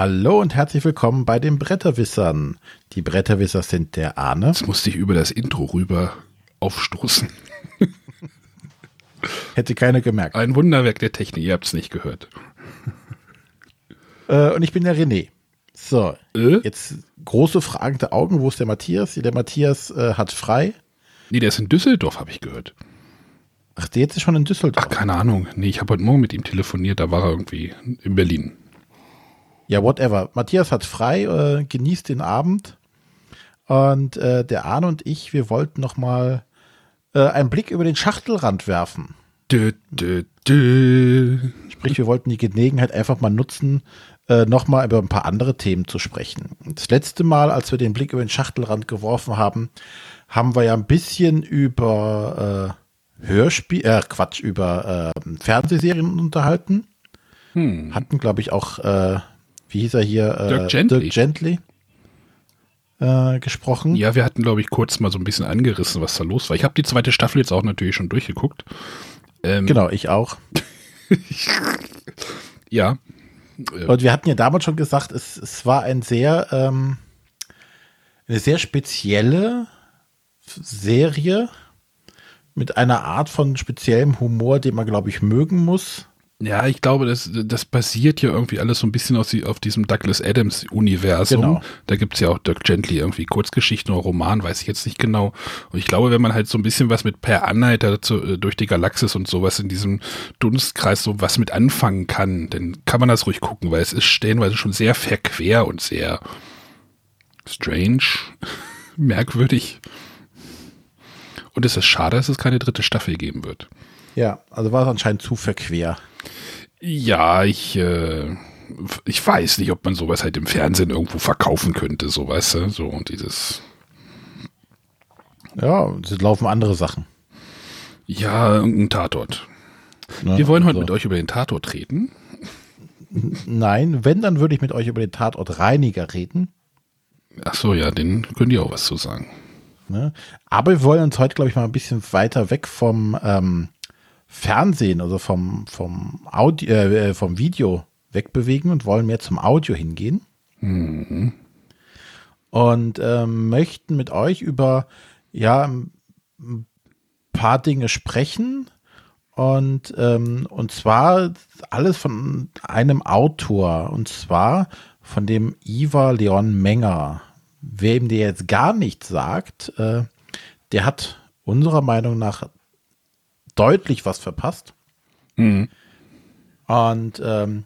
Hallo und herzlich willkommen bei den Bretterwissern. Die Bretterwisser sind der Arne. Jetzt musste ich über das Intro rüber aufstoßen. Hätte keiner gemerkt. Ein Wunderwerk der Technik, ihr habt es nicht gehört. Äh, und ich bin der René. So, Äh? jetzt große fragende Augen. Wo ist der Matthias? Der Matthias äh, hat frei. Nee, der ist in Düsseldorf, habe ich gehört. Ach, der jetzt ist schon in Düsseldorf. Ach, keine Ahnung. Nee, ich habe heute Morgen mit ihm telefoniert, da war er irgendwie in Berlin. Ja, whatever. Matthias hat frei, äh, genießt den Abend. Und äh, der Arne und ich, wir wollten noch mal äh, einen Blick über den Schachtelrand werfen. Dö, dö, dö. Sprich, wir wollten die Gelegenheit einfach mal nutzen, äh, noch mal über ein paar andere Themen zu sprechen. Das letzte Mal, als wir den Blick über den Schachtelrand geworfen haben, haben wir ja ein bisschen über äh, Hörspiel, äh, Quatsch, über äh, Fernsehserien unterhalten. Hm. Hatten, glaube ich, auch, äh, wie hieß er hier? Äh, Dirk Gently. Dirk Gently äh, gesprochen. Ja, wir hatten, glaube ich, kurz mal so ein bisschen angerissen, was da los war. Ich habe die zweite Staffel jetzt auch natürlich schon durchgeguckt. Ähm, Genau, ich auch. Ja. Und wir hatten ja damals schon gesagt, es, es war ein sehr, ähm, eine sehr spezielle Serie mit einer Art von speziellem Humor, den man, glaube ich, mögen muss. Ja, ich glaube, das, das basiert ja irgendwie alles so ein bisschen aus, auf diesem Douglas Adams-Universum. Genau. Da gibt's ja auch Dirk Gently irgendwie Kurzgeschichten oder Roman, weiß ich jetzt nicht genau. Und ich glaube, wenn man halt so ein bisschen was mit Per Anhalter zu, äh, durch die Galaxis und sowas in diesem Dunstkreis so was mit anfangen kann, dann kann man das ruhig gucken, weil es ist stellenweise schon sehr verquer und sehr strange, merkwürdig. Und es ist schade, dass es keine dritte Staffel geben wird. Ja, also war es anscheinend zu verquer. Ja, ich, äh, ich weiß nicht, ob man sowas halt im Fernsehen irgendwo verkaufen könnte, so weißt du, so und dieses, Ja, es laufen andere Sachen. ja, irgendein Tatort. Ne? Wir wollen heute Also, mit euch über den Tatort reden. Nein, wenn, dann würde ich mit euch über den Tatort Reiniger reden. Ach so, ja, den könnt ihr auch was zu sagen. Ne? Aber wir wollen uns heute, glaube ich, mal ein bisschen weiter weg vom ähm, Fernsehen, also vom, vom, Audio, äh, vom Video wegbewegen und wollen mehr zum Audio hingehen. Und ähm, möchten mit euch über ja, ein paar Dinge sprechen. Und, ähm, und zwar alles von einem Autor. Und zwar von dem Ivar Leon Menger. Wer ihm der jetzt gar nichts sagt, äh, der hat unserer Meinung nach deutlich was verpasst. Mhm. Und ähm,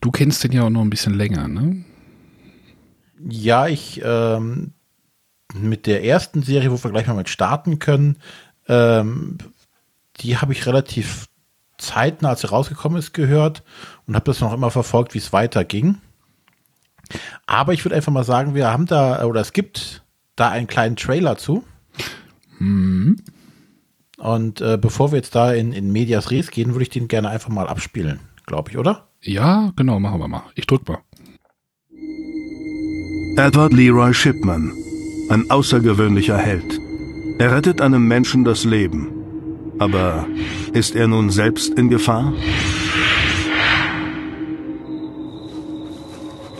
Du kennst den ja auch noch ein bisschen länger, ne? ja, ich ähm, mit der ersten Serie, wo wir gleich mal mit starten können, ähm, die habe ich relativ zeitnah, als sie rausgekommen ist, gehört und habe das noch immer verfolgt, wie es weiterging. Aber ich würde einfach mal sagen, wir haben da, oder es gibt da einen kleinen Trailer zu. Und äh, bevor wir jetzt da in, in Medias Res gehen, würde ich den gerne einfach mal abspielen, glaube ich, oder? Ja, genau, machen wir mal. Ich drück mal. Edward Leroy Shipman, ein außergewöhnlicher Held. Er rettet einem Menschen das Leben. Aber ist er nun selbst in Gefahr?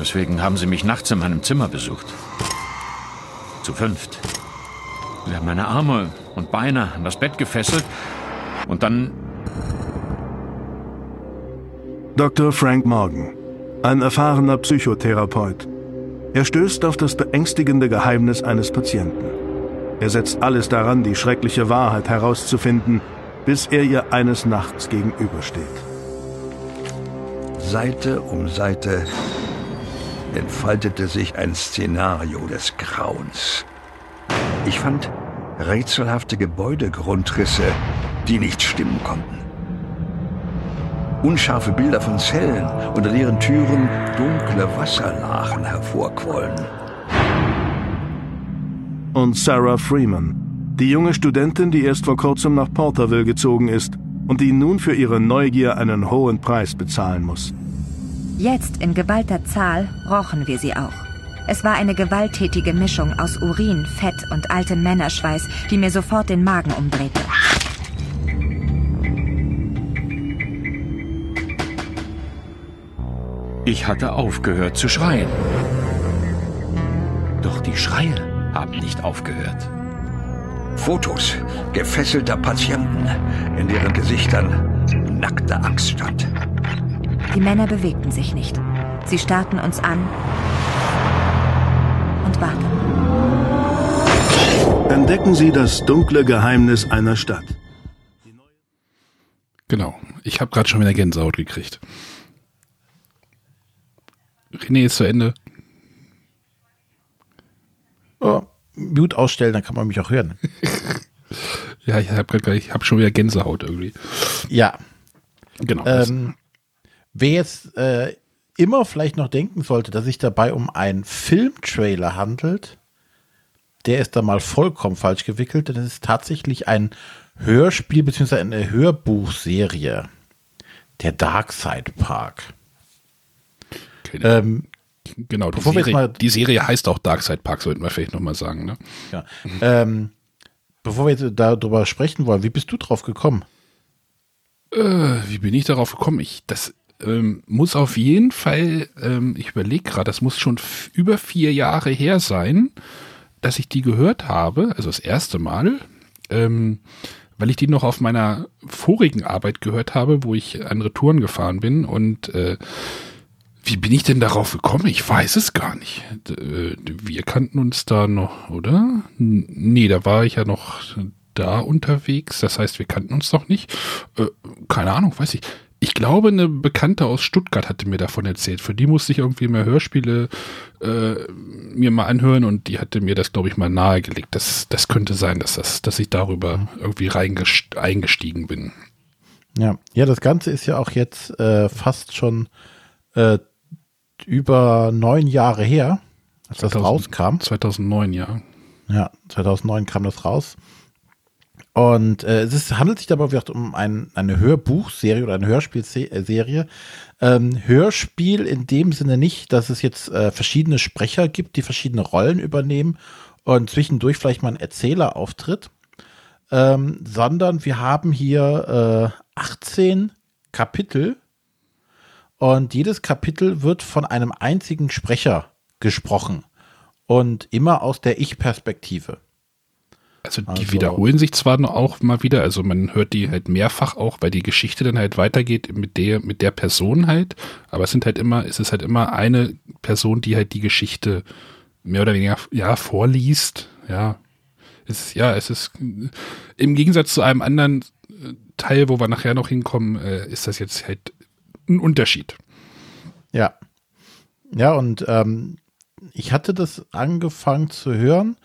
Deswegen haben sie mich nachts in meinem Zimmer besucht. Zu fünft. Sie haben meine Arme und Beine an das Bett gefesselt und dann Dr. Frank Morgan, ein erfahrener Psychotherapeut. Er stößt auf das beängstigende Geheimnis eines Patienten. Er setzt alles daran, die schreckliche Wahrheit herauszufinden, bis er ihr eines Nachts gegenübersteht. Seite um Seite entfaltete sich ein Szenario des Grauens. Ich fand rätselhafte Gebäudegrundrisse, die nicht stimmen konnten. Unscharfe Bilder von Zellen, unter deren Türen dunkle Wasserlachen hervorquollen. Und Sarah Freeman, die junge Studentin, die erst vor kurzem nach Porterville gezogen ist und die nun für ihre Neugier einen hohen Preis bezahlen muss. Jetzt in geballter Zahl rochen wir sie auch. Es war eine gewalttätige Mischung aus Urin, Fett und altem Männerschweiß, die mir sofort den Magen umdrehte. Ich hatte aufgehört zu schreien. Doch die Schreie haben nicht aufgehört. Fotos gefesselter Patienten, in deren Gesichtern nackte Angst stand. Die Männer bewegten sich nicht. Sie starrten uns an warteten. Entdecken Sie das dunkle Geheimnis einer Stadt. Genau. Ich habe gerade schon wieder Gänsehaut gekriegt. René ist zu Ende. Oh, Mute ausstellen, dann kann man mich auch hören. Ja, ich habe gerade ich hab schon wieder Gänsehaut irgendwie. Ja. Genau. Ähm, wer jetzt äh, immer vielleicht noch denken sollte, dass sich dabei um einen Filmtrailer handelt, der ist da mal vollkommen falsch gewickelt, denn es ist tatsächlich ein Hörspiel bzw. eine Hörbuchserie. Der Darkside Park. okay, Ähm, genau, die bevor wir jetzt Serie, mal- die Serie heißt auch Darkside Park, sollten wir vielleicht nochmal sagen. Ne? ja. ähm, bevor wir jetzt darüber sprechen wollen, wie bist du drauf gekommen? Äh, wie bin ich darauf gekommen? Ich, das ähm, muss auf jeden Fall, ähm, ich überlege gerade, das muss schon über vier Jahre her sein, dass ich die gehört habe, also das erste Mal, ähm, weil ich die noch auf meiner vorigen Arbeit gehört habe, wo ich an Retouren gefahren bin und äh, wie bin ich denn darauf gekommen? Ich weiß es gar nicht. Äh, wir kannten uns da noch, oder? Nee, da war ich ja noch da unterwegs. Das heißt, wir kannten uns noch nicht. Äh, keine Ahnung, weiß ich. Ich glaube, eine Bekannte aus Stuttgart hatte mir davon erzählt. Für die musste ich irgendwie mehr Hörspiele äh, mir mal anhören und die hatte mir das, glaube ich, mal nahegelegt. Das, das könnte sein, dass, das, dass ich darüber irgendwie reingest eingestiegen bin. Ja, ja, das Ganze ist ja auch jetzt äh, fast schon äh, über neun Jahre her, als das 2000 rauskam. 2009, ja. Ja, 2009 kam das raus. Und äh, es ist, handelt sich dabei gesagt, um ein, eine Hörbuchserie oder eine Hörspielserie. Ähm, Hörspiel in dem Sinne nicht, dass es jetzt äh, verschiedene Sprecher gibt, die verschiedene Rollen übernehmen und zwischendurch vielleicht mal ein Erzähler auftritt, ähm, sondern wir haben hier äh, 18 Kapitel und jedes Kapitel wird von einem einzigen Sprecher gesprochen und immer aus der Ich-Perspektive. Also die Also- wiederholen sich zwar noch auch mal wieder, also man hört die halt mehrfach auch, weil die Geschichte dann halt weitergeht mit der, mit der Person halt, aber es sind halt immer, es ist halt immer eine Person, die halt die Geschichte mehr oder weniger, ja, vorliest, ja. Es, ist- ja, es ist im Gegensatz zu einem anderen äh, Teil, wo wir nachher noch hinkommen, äh, ist das jetzt halt ein Unterschied. Ja. Ja, und ähm, ich hatte das angefangen zu hören.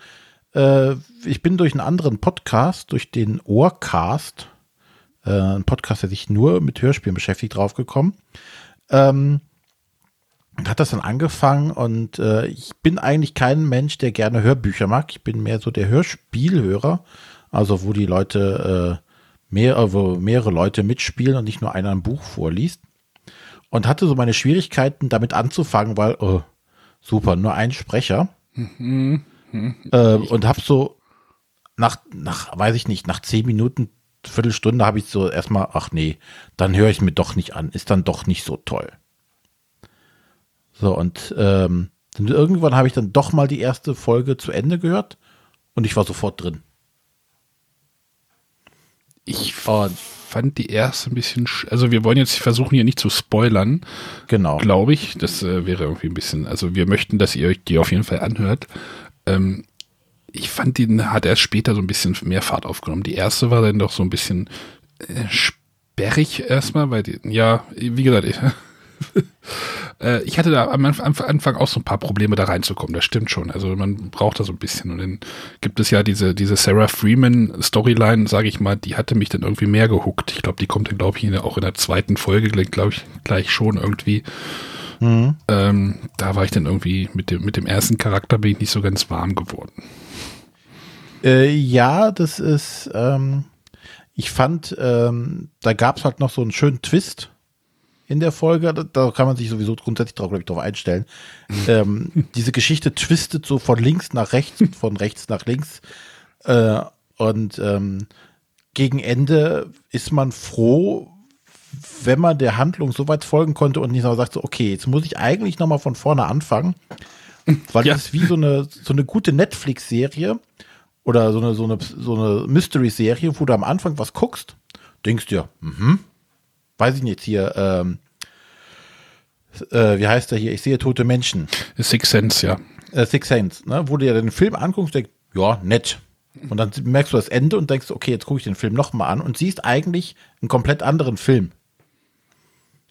Äh, ich bin durch einen anderen Podcast, durch den Ohrcast, äh, ein Podcast, der sich nur mit Hörspielen beschäftigt, draufgekommen. Ähm, hat das dann angefangen und äh, ich bin eigentlich kein Mensch, der gerne Hörbücher mag. Ich bin mehr so der Hörspielhörer, also wo die Leute äh, mehr, wo mehrere Leute mitspielen und nicht nur einer ein Buch vorliest und hatte so meine Schwierigkeiten damit anzufangen, weil oh, super, nur ein Sprecher. Mhm. Äh, und hab so nach, nach, weiß ich nicht, nach zehn Minuten, Viertelstunde habe ich so erstmal, ach nee, dann höre ich mir doch nicht an, ist dann doch nicht so toll. So, und ähm, irgendwann habe ich dann doch mal die erste Folge zu Ende gehört und ich war sofort drin. Ich fand die erste ein bisschen, sch- also wir wollen jetzt versuchen hier nicht zu spoilern, Genau. glaube ich. Das äh, wäre irgendwie ein bisschen, also wir möchten, dass ihr euch die auf jeden Fall anhört. Ähm, ich fand, die hat erst später so ein bisschen mehr Fahrt aufgenommen. Die erste war dann doch so ein bisschen äh, sperrig erstmal, weil die, ja, wie gesagt, ich, äh, ich hatte da am Anf- am Anfang auch so ein paar Probleme da reinzukommen, das stimmt schon. Also man braucht da so ein bisschen. Und dann gibt es ja diese, diese Sarah Freeman Storyline, sage ich mal, die hatte mich dann irgendwie mehr gehuckt. Ich glaube, die kommt dann, glaube ich, auch in der zweiten Folge, glaube ich, gleich schon irgendwie. Mhm. Ähm, da war ich dann irgendwie mit dem, mit dem ersten Charakter bin ich nicht so ganz warm geworden. Äh, ja, das ist, ähm, ich fand, ähm, da gab es halt noch so einen schönen Twist in der Folge. Da, da kann man sich sowieso grundsätzlich drauf, ich, drauf einstellen. ähm, diese Geschichte twistet so von links nach rechts, von rechts nach links. Äh, und ähm, gegen Ende ist man froh, wenn man der Handlung so weit folgen konnte und nicht so sagt, so, okay, jetzt muss ich eigentlich nochmal von vorne anfangen. Weil Ja. das ist wie so eine, so eine gute Netflix-Serie oder so eine, so eine, so eine Mystery-Serie, wo du am Anfang was guckst, denkst dir, mhm, weiß ich nicht, hier, ähm, äh, wie heißt der hier? Ich sehe tote Menschen. Six Sense, ja. Äh, Six Sense, ne? wo du dir den Film anguckst, denkst, ja, nett. Und dann merkst du das Ende und denkst, okay, jetzt gucke ich den Film nochmal an und siehst eigentlich einen komplett anderen Film.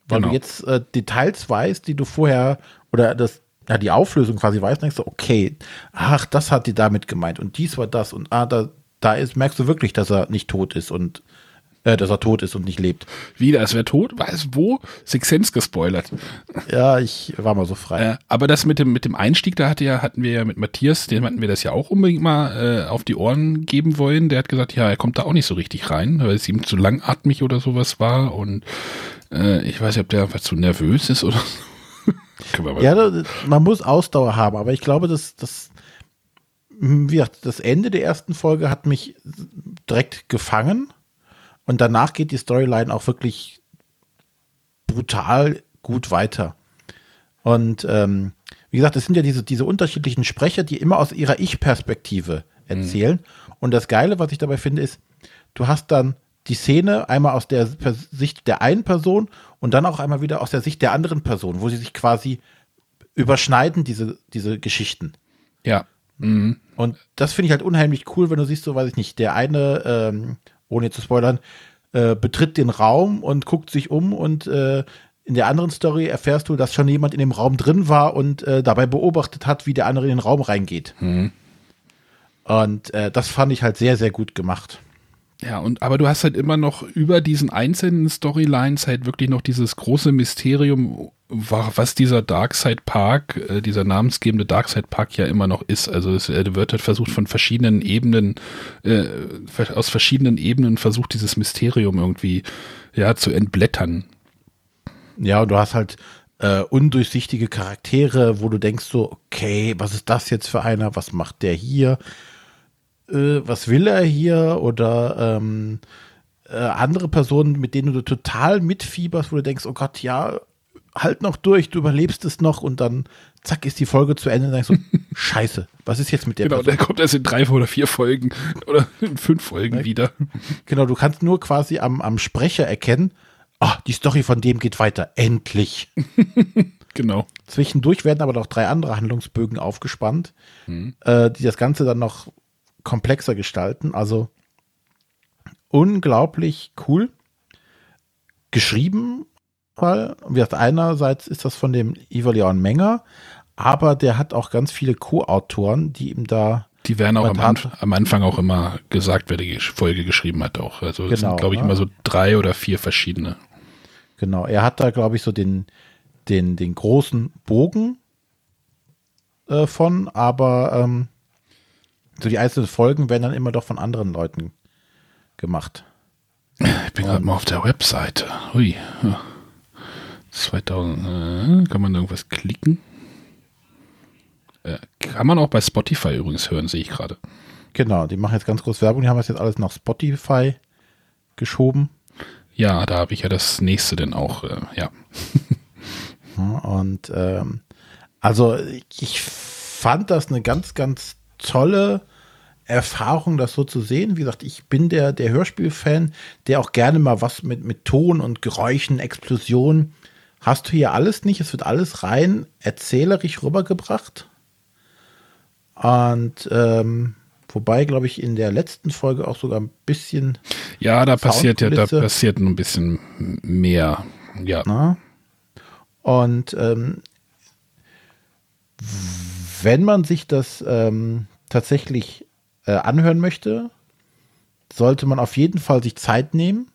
Weil Genau. du jetzt äh, Details weißt, die du vorher, oder das, ja, die Auflösung quasi weißt, denkst du, okay, ach, das hat die damit gemeint und dies war das und ah, da, da ist, merkst du wirklich, dass er nicht tot ist und äh, dass er tot ist und nicht lebt. Wieder, es wäre tot, weiß wo? Six Sense gespoilert. Ja, ich war mal so frei. Äh, aber das mit dem, mit dem Einstieg, da hatte ja, hatten wir ja mit Matthias, dem hatten wir das ja auch unbedingt mal äh, auf die Ohren geben wollen. Der hat gesagt, ja, er kommt da auch nicht so richtig rein, weil es ihm zu langatmig oder sowas war. Und äh, ich weiß nicht, ob der einfach zu nervös ist oder so. Ja, da- man muss Ausdauer haben, aber ich glaube, dass das, wie gesagt, das Ende der ersten Folge hat mich direkt gefangen und danach geht die Storyline auch wirklich brutal gut weiter. Und ähm, wie gesagt, es sind ja diese, diese unterschiedlichen Sprecher, die immer aus ihrer Ich-Perspektive erzählen. Und das Geile, was ich dabei finde, ist, du hast dann die Szene einmal aus der Sicht der einen Person und dann auch einmal wieder aus der Sicht der anderen Person, wo sie sich quasi überschneiden, diese, diese Geschichten. Ja. Mhm. Und das finde ich halt unheimlich cool, wenn du siehst, so weiß ich nicht, der eine, ähm, ohne jetzt zu spoilern, äh, betritt den Raum und guckt sich um und äh, in der anderen Story erfährst du, dass schon jemand in dem Raum drin war und äh, dabei beobachtet hat, wie der andere in den Raum reingeht. Und äh, das fand ich halt sehr, sehr gut gemacht. Ja, und aber du hast halt immer noch über diesen einzelnen Storylines halt wirklich noch dieses große Mysterium, wa- was dieser Darkside Park, äh, dieser namensgebende Darkside Park ja immer noch ist. Also es äh, wird halt versucht von verschiedenen Ebenen, äh, aus verschiedenen Ebenen versucht dieses Mysterium irgendwie ja zu entblättern. Ja, und du hast halt äh, undurchsichtige Charaktere, wo du denkst so, okay, was ist das jetzt für einer? Was macht der hier? Äh, was will er hier? Oder ähm, äh, andere Personen, mit denen du total mitfieberst, wo du denkst, oh Gott, ja, halt noch durch, du überlebst es noch und dann zack ist die Folge zu Ende und denkst so, scheiße, was ist jetzt mit der Genau, Person? der kommt erst in drei oder vier Folgen oder in fünf Folgen wieder. Genau, du kannst nur quasi am, am Sprecher erkennen, ah, die Story von dem geht weiter, endlich. Genau. Zwischendurch werden aber noch drei andere Handlungsbögen aufgespannt, äh, die das Ganze dann noch komplexer gestalten. Also unglaublich cool. Geschrieben, weil, wie gesagt, einerseits ist das von dem Ivo Leon Menger, aber der hat auch ganz viele Co-Autoren, die ihm da Die werden auch am, Anf am Anfang auch immer gesagt, wer die Folge geschrieben hat auch. Also es Genau, sind, glaube ich, ne? immer so drei oder vier verschiedene. Genau, er hat da, glaube ich, so den, den, den großen Bogen äh, von, aber ähm, so die einzelnen Folgen werden dann immer doch von anderen Leuten gemacht. Ich bin gerade mal auf der Webseite. Hui. Ja. 2000. Äh, kann man da irgendwas klicken? Äh, kann man auch bei Spotify übrigens hören, sehe ich gerade. Genau, die machen jetzt ganz groß Werbung, die haben das jetzt alles nach Spotify geschoben. Ja, da habe ich ja das nächste denn auch. Äh, ja. Ja, Und ähm, also ich fand das eine ganz, ganz tolle Erfahrung, das so zu sehen. Wie gesagt, ich bin der, der Hörspielfan, der auch gerne mal was mit, mit Ton und Geräuschen, Explosionen. Hast du hier alles nicht? Es wird alles rein erzählerisch rübergebracht. Und ähm, wobei, glaube ich, in der letzten Folge auch sogar ein bisschen Ja, da passiert ja, da passiert ein bisschen mehr. Ja. Na? Und ähm, wenn man sich das ähm, tatsächlich äh, anhören möchte, sollte man auf jeden Fall sich Zeit nehmen,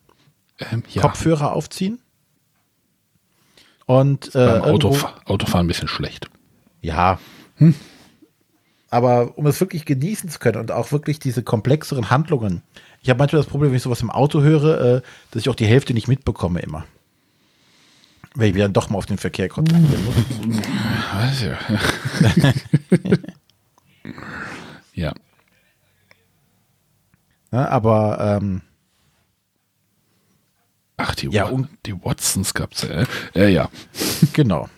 Ähm, ja. Kopfhörer aufziehen. Und äh, Autof Autofahren ein bisschen schlecht. ja. Aber um es wirklich genießen zu können und auch wirklich diese komplexeren Handlungen. Ich habe manchmal das Problem, wenn ich sowas im Auto höre, äh, dass ich auch die Hälfte nicht mitbekomme immer. Wenn ich mich dann doch mal auf den Verkehr konzentrieren muss. Ja. ja. Ja, aber ähm, Ach, die, Ja, Wa- die Watsons gab's ja. Äh, äh, ja. Genau.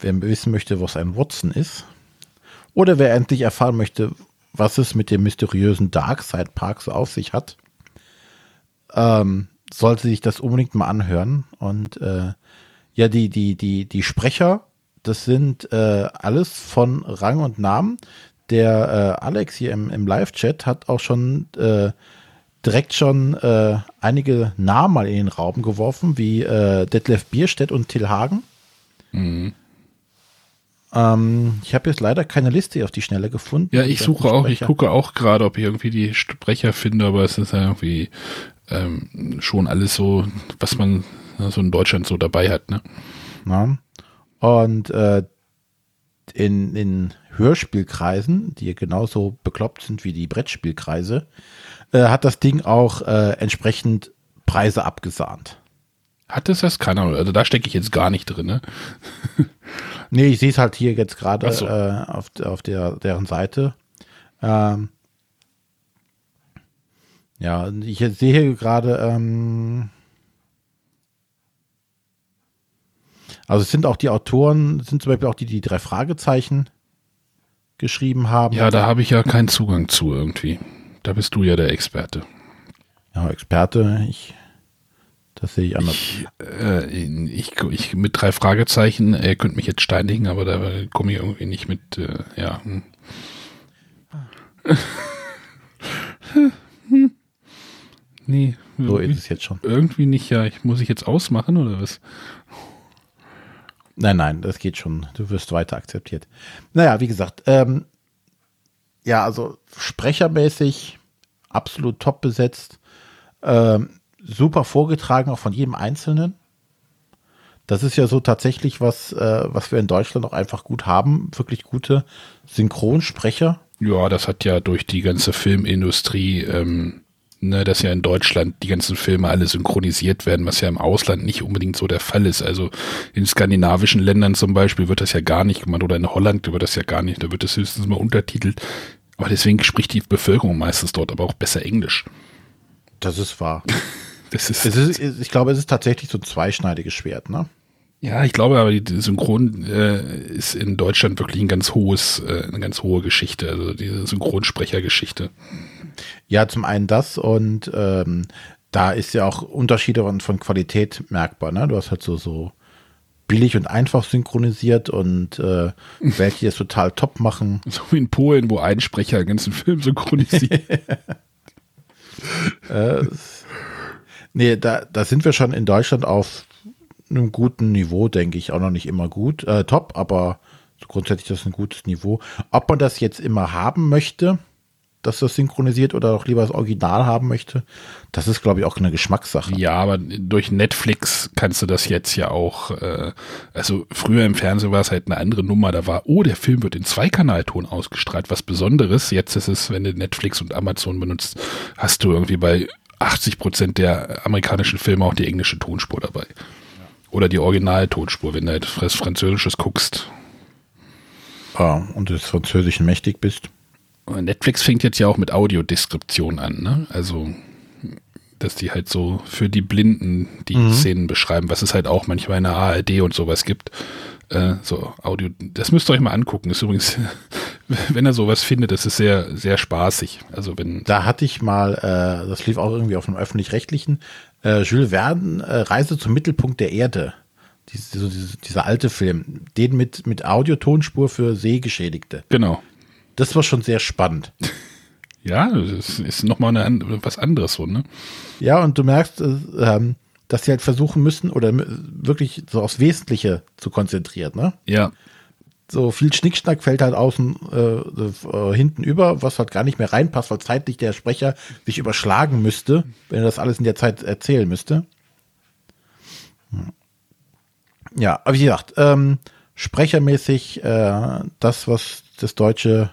Wer wissen möchte, was ein Watson ist, oder wer endlich erfahren möchte, was es mit dem mysteriösen Darkside Park so auf sich hat, ähm, sollte sich das unbedingt mal anhören. Und äh, ja, die, die, die, die Sprecher, das sind äh, alles von Rang und Namen. Der äh, Alex hier im, im Live-Chat hat auch schon äh, direkt schon äh, einige Namen mal in den Raum geworfen, wie äh, Detlef Bierstedt und Till Hagen. Ähm, ich habe jetzt leider keine Liste auf die Schnelle gefunden. Ja, ich suche auch, ich gucke auch gerade, ob ich irgendwie die Sprecher finde, aber es ist ja irgendwie ähm, schon alles so, was man ja, so in Deutschland so dabei hat, ne? Ja. Und äh, in, in Hörspielkreisen, die genauso bekloppt sind wie die Brettspielkreise, äh, hat das Ding auch äh, entsprechend Preise abgesahnt. Hat es das? Keine Ahnung. Also da stecke ich jetzt gar nicht drin, ne? Nee, ich sehe es halt hier jetzt gerade so. äh, auf, auf der, deren Seite. Ähm, ja, ich sehe hier gerade, ähm, also es sind auch die Autoren, sind zum Beispiel auch die, die drei Fragezeichen geschrieben haben. Ja, da habe ich ja keinen Zugang zu irgendwie. Da bist du ja der Experte. Ja, Experte, ich, das sehe ich anders. Äh, ich, ich mit drei Fragezeichen, ihr könnt mich jetzt steinigen, aber da komme ich irgendwie nicht mit, äh, ja. hm. nee, so ist es jetzt schon. irgendwie nicht, ja. Ich, muss ich jetzt ausmachen oder was? Nein, nein, das geht schon. Du wirst weiter akzeptiert. Naja, wie gesagt, ähm, ja, also sprechermäßig absolut top besetzt. Ähm, super vorgetragen, auch von jedem Einzelnen. Das ist ja so tatsächlich was, äh, was wir in Deutschland auch einfach gut haben. Wirklich gute Synchronsprecher. Ja, das hat ja durch die ganze Filmindustrie, ähm, ne, dass ja in Deutschland die ganzen Filme alle synchronisiert werden, was ja im Ausland nicht unbedingt so der Fall ist. Also in skandinavischen Ländern zum Beispiel wird das ja gar nicht gemacht oder in Holland wird das ja gar nicht, da wird das höchstens mal untertitelt. Aber deswegen spricht die Bevölkerung meistens dort aber auch besser Englisch. Das ist wahr. Das ist, ist, ich glaube, es ist tatsächlich so ein zweischneidiges Schwert, ne? Ja, ich glaube aber, die Synchron äh, ist in Deutschland wirklich ein ganz hohes, äh, eine ganz hohe Geschichte, also diese Synchronsprechergeschichte. Ja, zum einen das und ähm, da ist ja auch Unterschiede von, von Qualität merkbar. Ne? Du hast halt so, so billig und einfach synchronisiert und äh, welche es total top machen. So wie in Polen, wo ein Sprecher den ganzen Film synchronisiert. Äh, nee, da, da sind wir schon in Deutschland auf einem guten Niveau, denke ich. Auch noch nicht immer gut, äh, top, aber grundsätzlich das ist ein gutes Niveau. Ob man das jetzt immer haben möchte, dass das synchronisiert oder auch lieber das Original haben möchte, das ist, glaube ich, auch eine Geschmackssache. Ja, aber durch Netflix kannst du das jetzt ja auch, äh, also früher im Fernsehen war es halt eine andere Nummer, da war, oh, der Film wird in Zweikanalton ausgestrahlt, was Besonderes. Jetzt ist es, wenn du Netflix und Amazon benutzt, hast du irgendwie bei 80 Prozent der amerikanischen Filme auch die englische Tonspur dabei. Oder die Originaltonspur, wenn du halt was Französisches guckst. Ja, und des Französischen mächtig bist. Netflix fängt jetzt ja auch mit Audiodeskription an, ne? Also, dass die halt so für die Blinden die Szenen beschreiben, was es halt auch manchmal in der ARD und sowas gibt. Äh, so Audio, das müsst ihr euch mal angucken. Ist übrigens, wenn er sowas findet, das ist sehr, sehr spaßig. Also wenn, Da hatte ich mal, äh, das lief auch irgendwie auf einem öffentlich-rechtlichen, äh, Jules Verne, äh, Reise zum Mittelpunkt der Erde. Diese, so diese, dieser alte Film, den mit, mit Audiotonspur für Sehgeschädigte. genau. Das war schon sehr spannend. Ja, das ist nochmal eine, was anderes so, ne? Ja, und du merkst, äh, ähm, dass sie halt versuchen müssen oder wirklich so aufs Wesentliche zu konzentrieren. Ne? Ja. So viel Schnickschnack fällt halt außen äh, äh, hinten über, was halt gar nicht mehr reinpasst, weil zeitlich der Sprecher sich überschlagen müsste, wenn er das alles in der Zeit erzählen müsste. Hm. Ja, aber wie gesagt, ähm, sprechermäßig äh, das, was das deutsche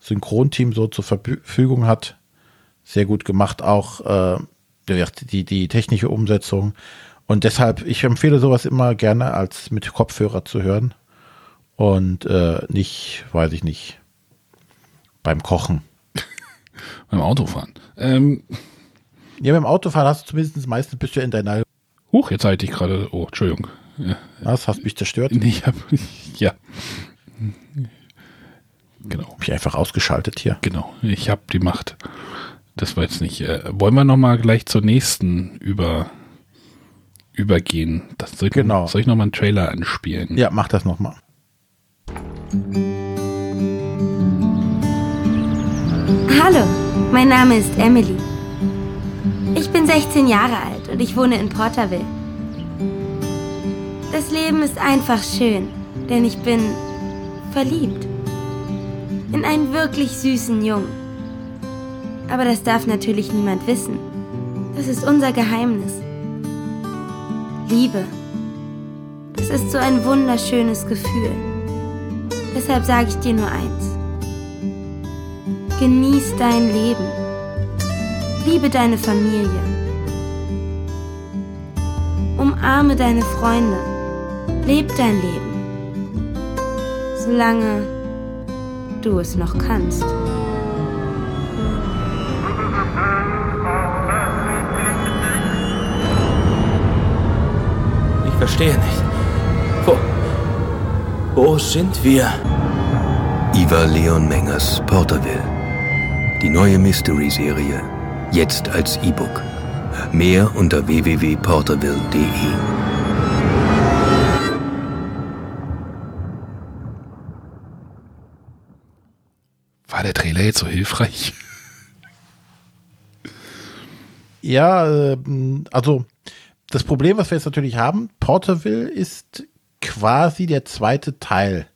Synchronteam so zur Verfügung hat, sehr gut gemacht. Auch äh, die, die technische Umsetzung. Und deshalb, ich empfehle sowas immer gerne als mit Kopfhörer zu hören und äh, nicht, weiß ich nicht, beim Kochen. beim Autofahren. Ähm, Ja, beim Autofahren hast du zumindest meistens bist du in deiner. Huch, jetzt halte ich gerade. Oh, Entschuldigung. Ja. Was hast mich zerstört? Nee, ich hab, ja. Genau, Hab ich einfach ausgeschaltet hier. genau. Ich habe die Macht. Das war jetzt nicht. Äh, wollen wir noch mal gleich zur nächsten über übergehen? Das soll ich, Genau. noch, soll ich noch mal einen Trailer anspielen? Ja, mach das nochmal. Hallo, mein Name ist Emily. Ich bin 16 Jahre alt und ich wohne in Porterville. Das Leben ist einfach schön, denn ich bin verliebt. In einen wirklich süßen Jungen. Aber das darf natürlich niemand wissen. Das ist unser Geheimnis. Liebe. Das ist so ein wunderschönes Gefühl. Deshalb sage ich dir nur eins. Genieß dein Leben. Liebe deine Familie. Umarme deine Freunde. Leb dein Leben. Solange du es noch kannst. Verstehe nicht. Wo. Wo sind wir? Iva Leon Mengers Porterville. Die neue Mystery-Serie. Jetzt als E-Book. Mehr unter www.porterville.de. War der Trailer jetzt so hilfreich? Ja, ähm, also das Problem, was wir jetzt natürlich haben, Porterville ist quasi der zweite Teil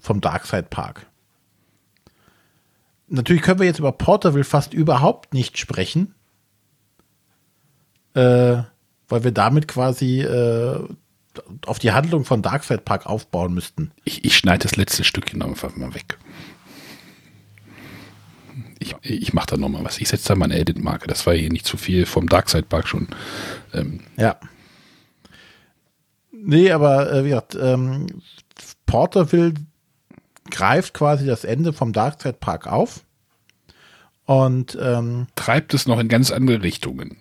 vom Darkside Park. Natürlich können wir jetzt über Porterville fast überhaupt nicht sprechen, äh, weil wir damit quasi äh, auf die Handlung von Darkside Park aufbauen müssten. Ich, ich schneide das letzte Stückchen einfach mal weg. Ich, ich mache da nochmal was. Ich setze da mal eine Edit-Marke. Das war hier nicht zu viel vom Darkside Park schon. Ähm, Ja. Nee, aber äh, wie gesagt, ähm, Porterville greift quasi das Ende vom Darkside Park auf. Und ähm, treibt es noch in ganz andere Richtungen.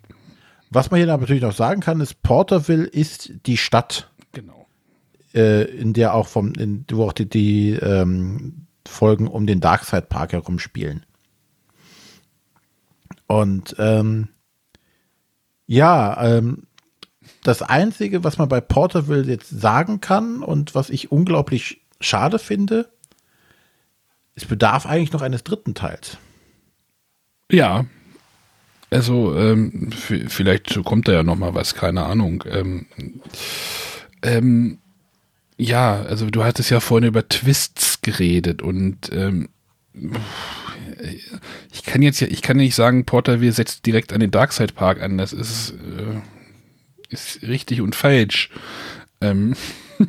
was man hier natürlich noch sagen kann, ist, Porterville ist die Stadt, Genau. äh, in der auch vom, in, wo auch die, die ähm, Folgen um den Darkside Park herum spielen. Und ähm, ja, ähm, das Einzige, was man bei Porterville jetzt sagen kann und was ich unglaublich schade finde, es bedarf eigentlich noch eines dritten Teils. Ja. Also, ähm, vielleicht kommt da ja noch mal was, keine Ahnung. Ähm, ähm, ja, also du hattest ja vorhin über Twists geredet und ähm, ich kann jetzt ja, ich kann nicht sagen, Porterville setzt direkt an den Darkside Park an. Das ist, äh, ist richtig und falsch. Ähm,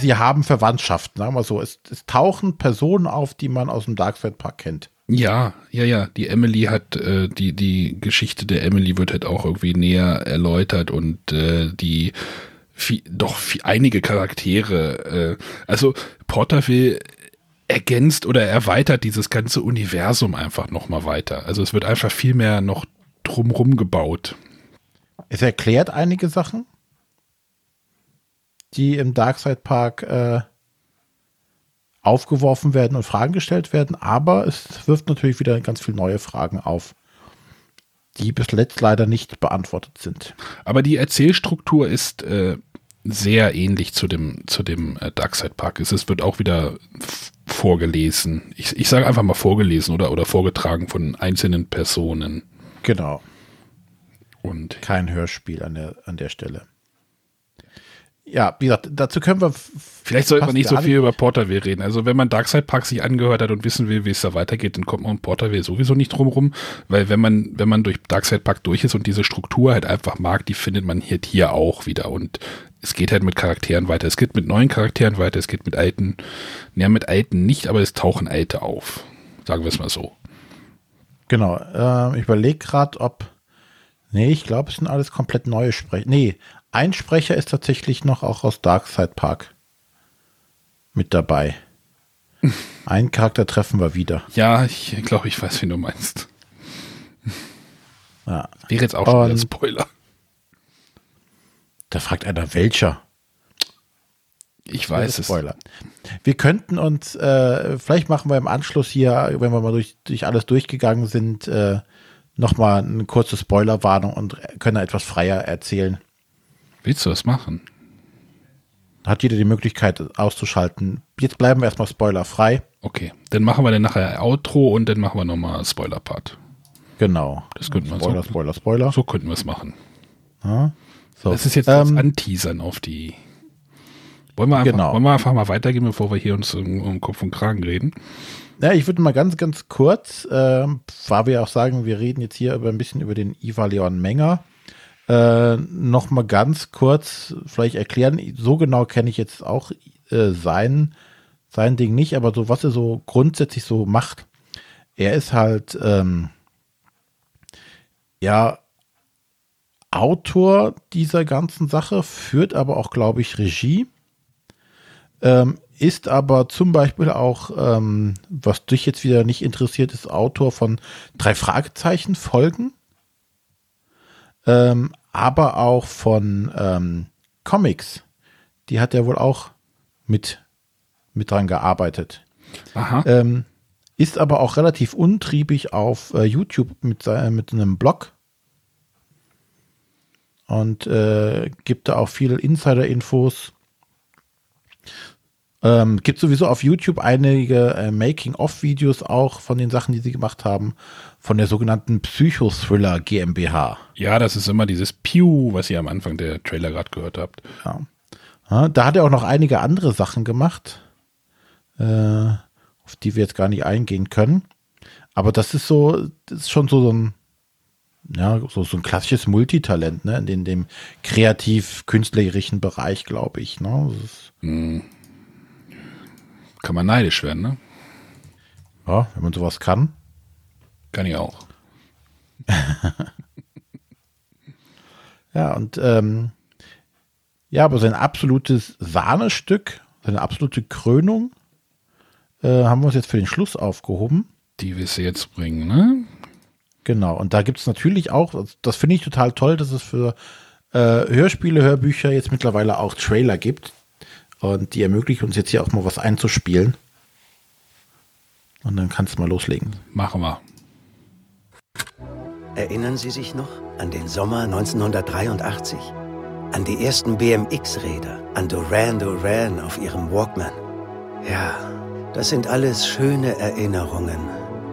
Sie haben Verwandtschaft, sagen wir so. Es, es tauchen Personen auf, die man aus dem Darkside Park kennt. Ja, ja, ja. Die Emily hat, äh, die, die Geschichte der Emily wird halt auch irgendwie näher erläutert und äh, die viel, doch viel, einige Charaktere, äh, also Porterville ergänzt oder erweitert dieses ganze Universum einfach nochmal weiter. Also es wird einfach viel mehr noch drumrum gebaut. Es erklärt einige Sachen, die im Darkside Park äh, aufgeworfen werden und Fragen gestellt werden, aber es wirft natürlich wieder ganz viele neue Fragen auf, die bis letzt leider nicht beantwortet sind. Aber die Erzählstruktur ist äh, sehr ähnlich zu dem, zu dem äh, Darkside Park. Es, es wird auch wieder vorgelesen. Ich, ich sage einfach mal vorgelesen oder, oder vorgetragen von einzelnen Personen. Genau, Und kein Hörspiel an der, an der Stelle. Ja, wie gesagt, dazu können wir. vielleicht sollte man nicht so viel über Porterville reden. Also wenn man Darkside Park sich angehört hat und wissen will, wie es da weitergeht, dann kommt man um Porterville sowieso nicht drum rum. Weil wenn man, wenn man durch Darkside Park durch ist und diese Struktur halt einfach mag, die findet man hier, hier auch wieder. Und es geht halt mit Charakteren weiter. Es geht mit neuen Charakteren weiter, es geht mit alten, ja mit alten nicht, aber es tauchen alte auf. Sagen wir es mal so. Genau, äh, ich überlege gerade, ob. Nee, ich glaube, es sind alles komplett neue Sprecher. Nee, ein Sprecher ist tatsächlich noch auch aus Darkside Park mit dabei. Einen Charakter treffen wir wieder. Ja, ich glaube, ich weiß, wen du meinst. Ja. Wäre jetzt auch schon ein Spoiler. Da fragt einer, welcher? Ich weiß es. Spoiler. Wir könnten uns, äh, vielleicht machen wir im Anschluss hier, wenn wir mal durch, durch alles durchgegangen sind, äh, nochmal eine kurze Spoilerwarnung und können etwas freier erzählen. Willst du das machen? Hat jeder die Möglichkeit auszuschalten. Jetzt bleiben wir erstmal spoilerfrei. Okay, dann machen wir dann nachher Outro und dann machen wir nochmal Spoiler-Part. Genau. Das könnten wir Spoiler, so, Spoiler, Spoiler. So könnten wir es machen. Ja. So. Das ist jetzt ähm, das Anteasern auf die. Wollen wir, einfach, genau. wollen wir einfach mal weitergehen, bevor wir hier uns um, um Kopf und Kragen reden? Ja, ich würde mal ganz, ganz kurz, äh, weil wir auch sagen, wir reden jetzt hier über ein bisschen über den Iva Leon Menger. Äh, noch mal ganz kurz vielleicht erklären. So genau kenne ich jetzt auch äh, sein, sein Ding nicht, aber so was er so grundsätzlich so macht. Er ist halt ähm, ja Autor dieser ganzen Sache, führt aber auch, glaube ich, Regie. Ähm, ist aber zum Beispiel auch, ähm, was dich jetzt wieder nicht interessiert, ist Autor von drei Fragezeichen Folgen, ähm, aber auch von ähm, Comics. Die hat er wohl auch mit, mit dran gearbeitet. Aha. Ähm, ist aber auch relativ untriebig auf äh, YouTube mit, äh, mit einem Blog und äh, gibt da auch viele Insider-Infos. Ähm, gibt sowieso auf YouTube einige äh, Making-of-Videos auch von den Sachen, die sie gemacht haben, von der sogenannten Psychothriller GmbH. Ja, das ist immer dieses Pew, was ihr am Anfang der Trailer gerade gehört habt. Ja. ja. Da hat er auch noch einige andere Sachen gemacht, äh, auf die wir jetzt gar nicht eingehen können. Aber das ist so, das ist schon so, so ein ja, so, so ein klassisches Multitalent, ne, in dem, dem kreativ-künstlerischen Bereich, glaube ich, ne. Hm. Kann man neidisch werden, ne? Ja, wenn man sowas kann. Kann ich auch. ja, und ähm, ja, aber sein absolutes Sahnestück, seine absolute Krönung, äh, haben wir uns jetzt für den Schluss aufgehoben. Die wir jetzt bringen, ne? Genau, und da gibt es natürlich auch, das finde ich total toll, dass es für äh, Hörspiele, Hörbücher jetzt mittlerweile auch Trailer gibt. Und die ermöglichen uns jetzt hier auch mal was einzuspielen. Und dann kannst du mal loslegen. Machen wir. Erinnern Sie sich noch an den Sommer 1983? An die ersten BMX-Räder, an Duran Duran auf Ihrem Walkman? Ja, das sind alles schöne Erinnerungen.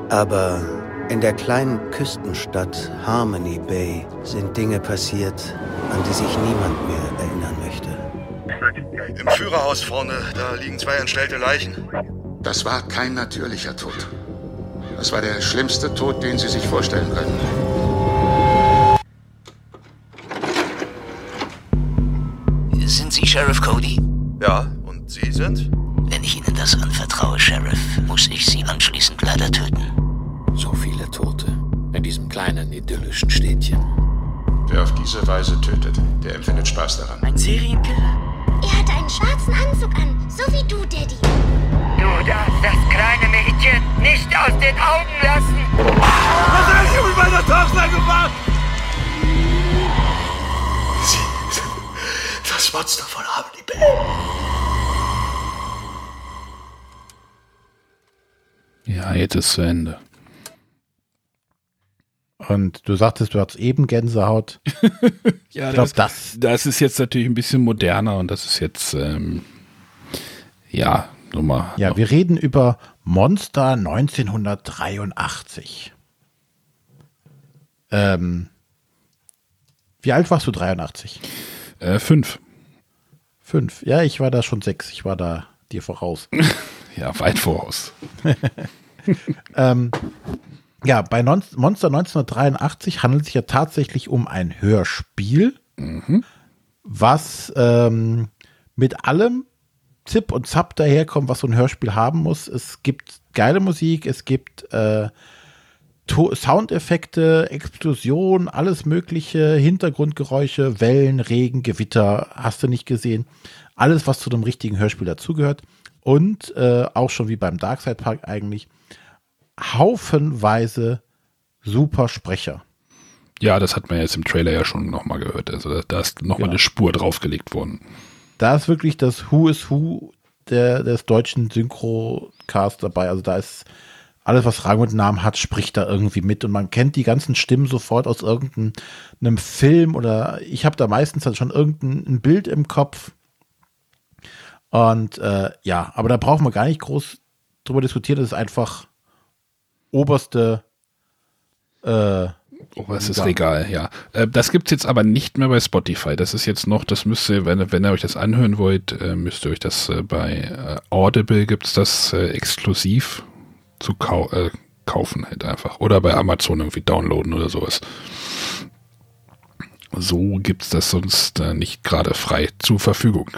Aber in der kleinen Küstenstadt Harmony Bay sind Dinge passiert, an die sich niemand mehr erinnern möchte. Im Führerhaus vorne, da liegen zwei entstellte Leichen. Das war kein natürlicher Tod. Das war der schlimmste Tod, den Sie sich vorstellen können. Sind Sie Sheriff Cody? Ja, und Sie sind? Wenn ich Ihnen das anvertraue, Sheriff, muss ich Sie anschließend leider töten. So viele Tote in diesem kleinen idyllischen Städtchen. Wer auf diese Weise tötet, der empfindet Spaß daran. Ein Serienkiller? Er hatte einen schwarzen Anzug an, so wie du, Daddy. Du darfst das kleine Mädchen nicht aus den Augen lassen. Was habe ich mit meiner Tochter gemacht? Sie das Monster von Harmony Bay. Ja, jetzt ist zu Ende. Und du sagtest, du hattest eben Gänsehaut. ja, ich glaube, das, das ist jetzt natürlich ein bisschen moderner und das ist jetzt, ähm, ja, nochmal. Ja, noch. wir reden über Monster 1983. Ähm, wie alt warst du 83? Äh, fünf. Fünf. Ja, ich war da schon sechs. Ich war da dir voraus. ja, weit voraus. ähm, ja, bei Monster 1983 handelt es sich ja tatsächlich um ein Hörspiel, mhm. was ähm, mit allem Zip und Zap daherkommt, was so ein Hörspiel haben muss. Es gibt geile Musik, es gibt äh, Soundeffekte, Explosion, alles mögliche, Hintergrundgeräusche, Wellen, Regen, Gewitter, hast du nicht gesehen. Alles, was zu einem richtigen Hörspiel dazugehört. Und äh, auch schon wie beim Darkside Park eigentlich haufenweise super Sprecher. Ja, das hat man jetzt im Trailer ja schon nochmal gehört. Also da ist nochmal Genau. eine Spur draufgelegt worden. Da ist wirklich das Who is Who der, des deutschen Synchro-Cast dabei. Also da ist alles, was Rang und Namen hat, spricht da irgendwie mit. Und man kennt die ganzen Stimmen sofort aus irgendeinem Film oder ich habe da meistens dann schon irgendein ein Bild im Kopf. Und äh, ja, aber da brauchen wir gar nicht groß drüber diskutieren. Das ist einfach oberste äh, Oberstes Ja. Regal, ja. Äh, das gibt's jetzt aber nicht mehr bei Spotify. Das ist jetzt noch, das müsst ihr, wenn, ihr- wenn ihr euch das anhören wollt, äh, müsst ihr euch das äh, bei Audible gibt's das äh, exklusiv zu kau äh, kaufen halt einfach. Oder bei Amazon irgendwie downloaden oder sowas. So gibt's das sonst nicht gerade frei zur Verfügung.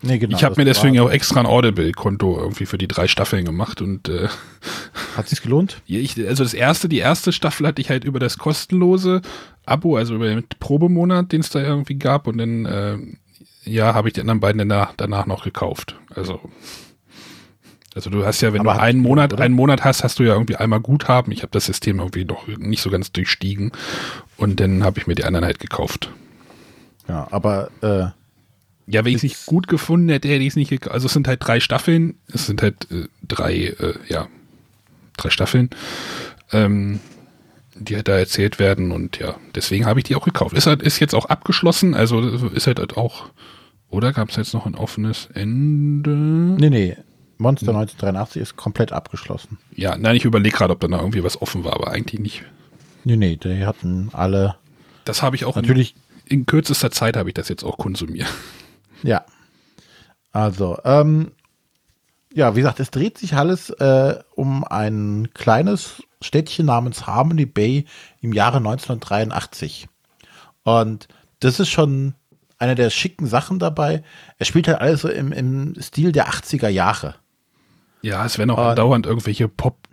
Nee, genau, ich habe mir deswegen auch extra ein Audible-Konto irgendwie für die drei Staffeln gemacht und äh, Hat sich's gelohnt? ich, also das erste, die erste Staffel hatte ich halt über das kostenlose Abo, also über den Probemonat, den es da irgendwie gab und dann äh, ja, habe ich die anderen beiden danach, danach noch gekauft. Also also du hast ja, wenn Aber du einen Monat, oder? einen Monat hast, hast du ja irgendwie einmal Guthaben. Ich habe das System irgendwie noch nicht so ganz durchstiegen und dann habe ich mir die anderen halt gekauft. Ja, aber äh, Ja, wenn ich es nicht gut gefunden hätte, hätte ich es nicht gekauft. Also es sind halt drei Staffeln. Es sind halt äh, drei, äh, ja, drei Staffeln, ähm, die halt da erzählt werden und ja, deswegen habe ich die auch gekauft. Ist halt, ist jetzt auch abgeschlossen, also ist halt, halt auch, oder gab es jetzt noch ein offenes Ende? nee, nee. Monster 1983 ist komplett abgeschlossen. Ja, nein, ich überlege gerade, ob da noch irgendwie was offen war, aber eigentlich nicht. Nee, nee, die hatten alle. Das habe ich auch Natürlich. In, in kürzester Zeit habe ich das jetzt auch konsumiert. Ja. Also, ähm, ja, wie gesagt, es dreht sich alles äh, um ein kleines Städtchen namens Harmony Bay im Jahre 1983. Und das ist schon eine der schicken Sachen dabei. Es spielt halt alles so im, im Stil der 80er Jahre. Ja, es werden auch andauernd irgendwelche Pop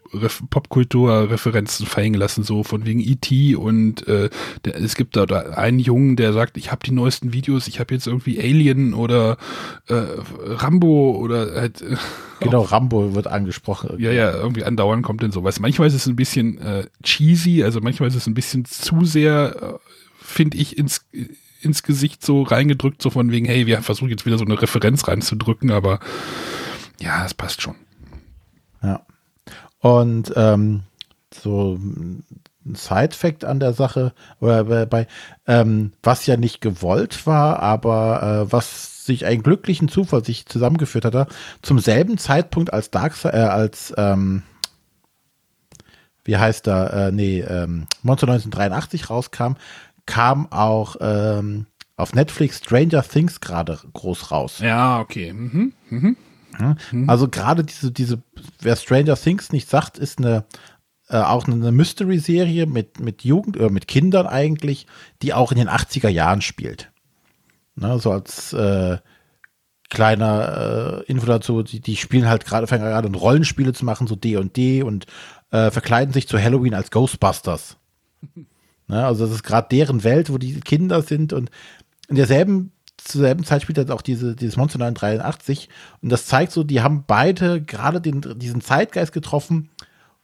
Popkultur-Referenzen fallen lassen, so von wegen E.T. und äh, der, es gibt da, da einen Jungen, der sagt, ich habe die neuesten Videos, ich habe jetzt irgendwie Alien oder äh, Rambo oder halt äh, Genau, Rambo wird angesprochen. ja, ja, irgendwie andauernd kommt denn sowas. Manchmal ist es ein bisschen äh, cheesy, also manchmal ist es ein bisschen zu sehr, äh, finde ich, ins, ins Gesicht so reingedrückt, so von wegen, hey, wir versuchen jetzt wieder so eine Referenz reinzudrücken, aber ja, es passt schon. Ja. Und ähm, so ein Side-Fact an der Sache, oder bei, bei ähm, was ja nicht gewollt war, aber äh, was sich einen glücklichen Zufall sich zusammengeführt hatte, zum selben Zeitpunkt als Darkseid, äh, als ähm, wie heißt er, äh, nee, ähm, Monster 1983 rauskam, kam auch ähm, auf Netflix Stranger Things gerade groß raus. Ja, okay. Mhm. Mhm. Ja, Also gerade diese, diese, wer Stranger Things nicht sagt, ist eine äh, auch eine Mystery-Serie mit, mit Jugend, äh, mit Kindern eigentlich, die auch in den 80er Jahren spielt. Ne, so als äh, kleiner äh, Info dazu, die, die spielen halt gerade, fangen gerade an Rollenspiele zu machen, so D und D und äh, verkleiden sich zu Halloween als Ghostbusters. Ne, also das ist gerade deren Welt, wo die Kinder sind und in derselben zur selben Zeit spielt halt auch diese, dieses Monster 983 und das zeigt so, die haben beide gerade den, diesen Zeitgeist getroffen,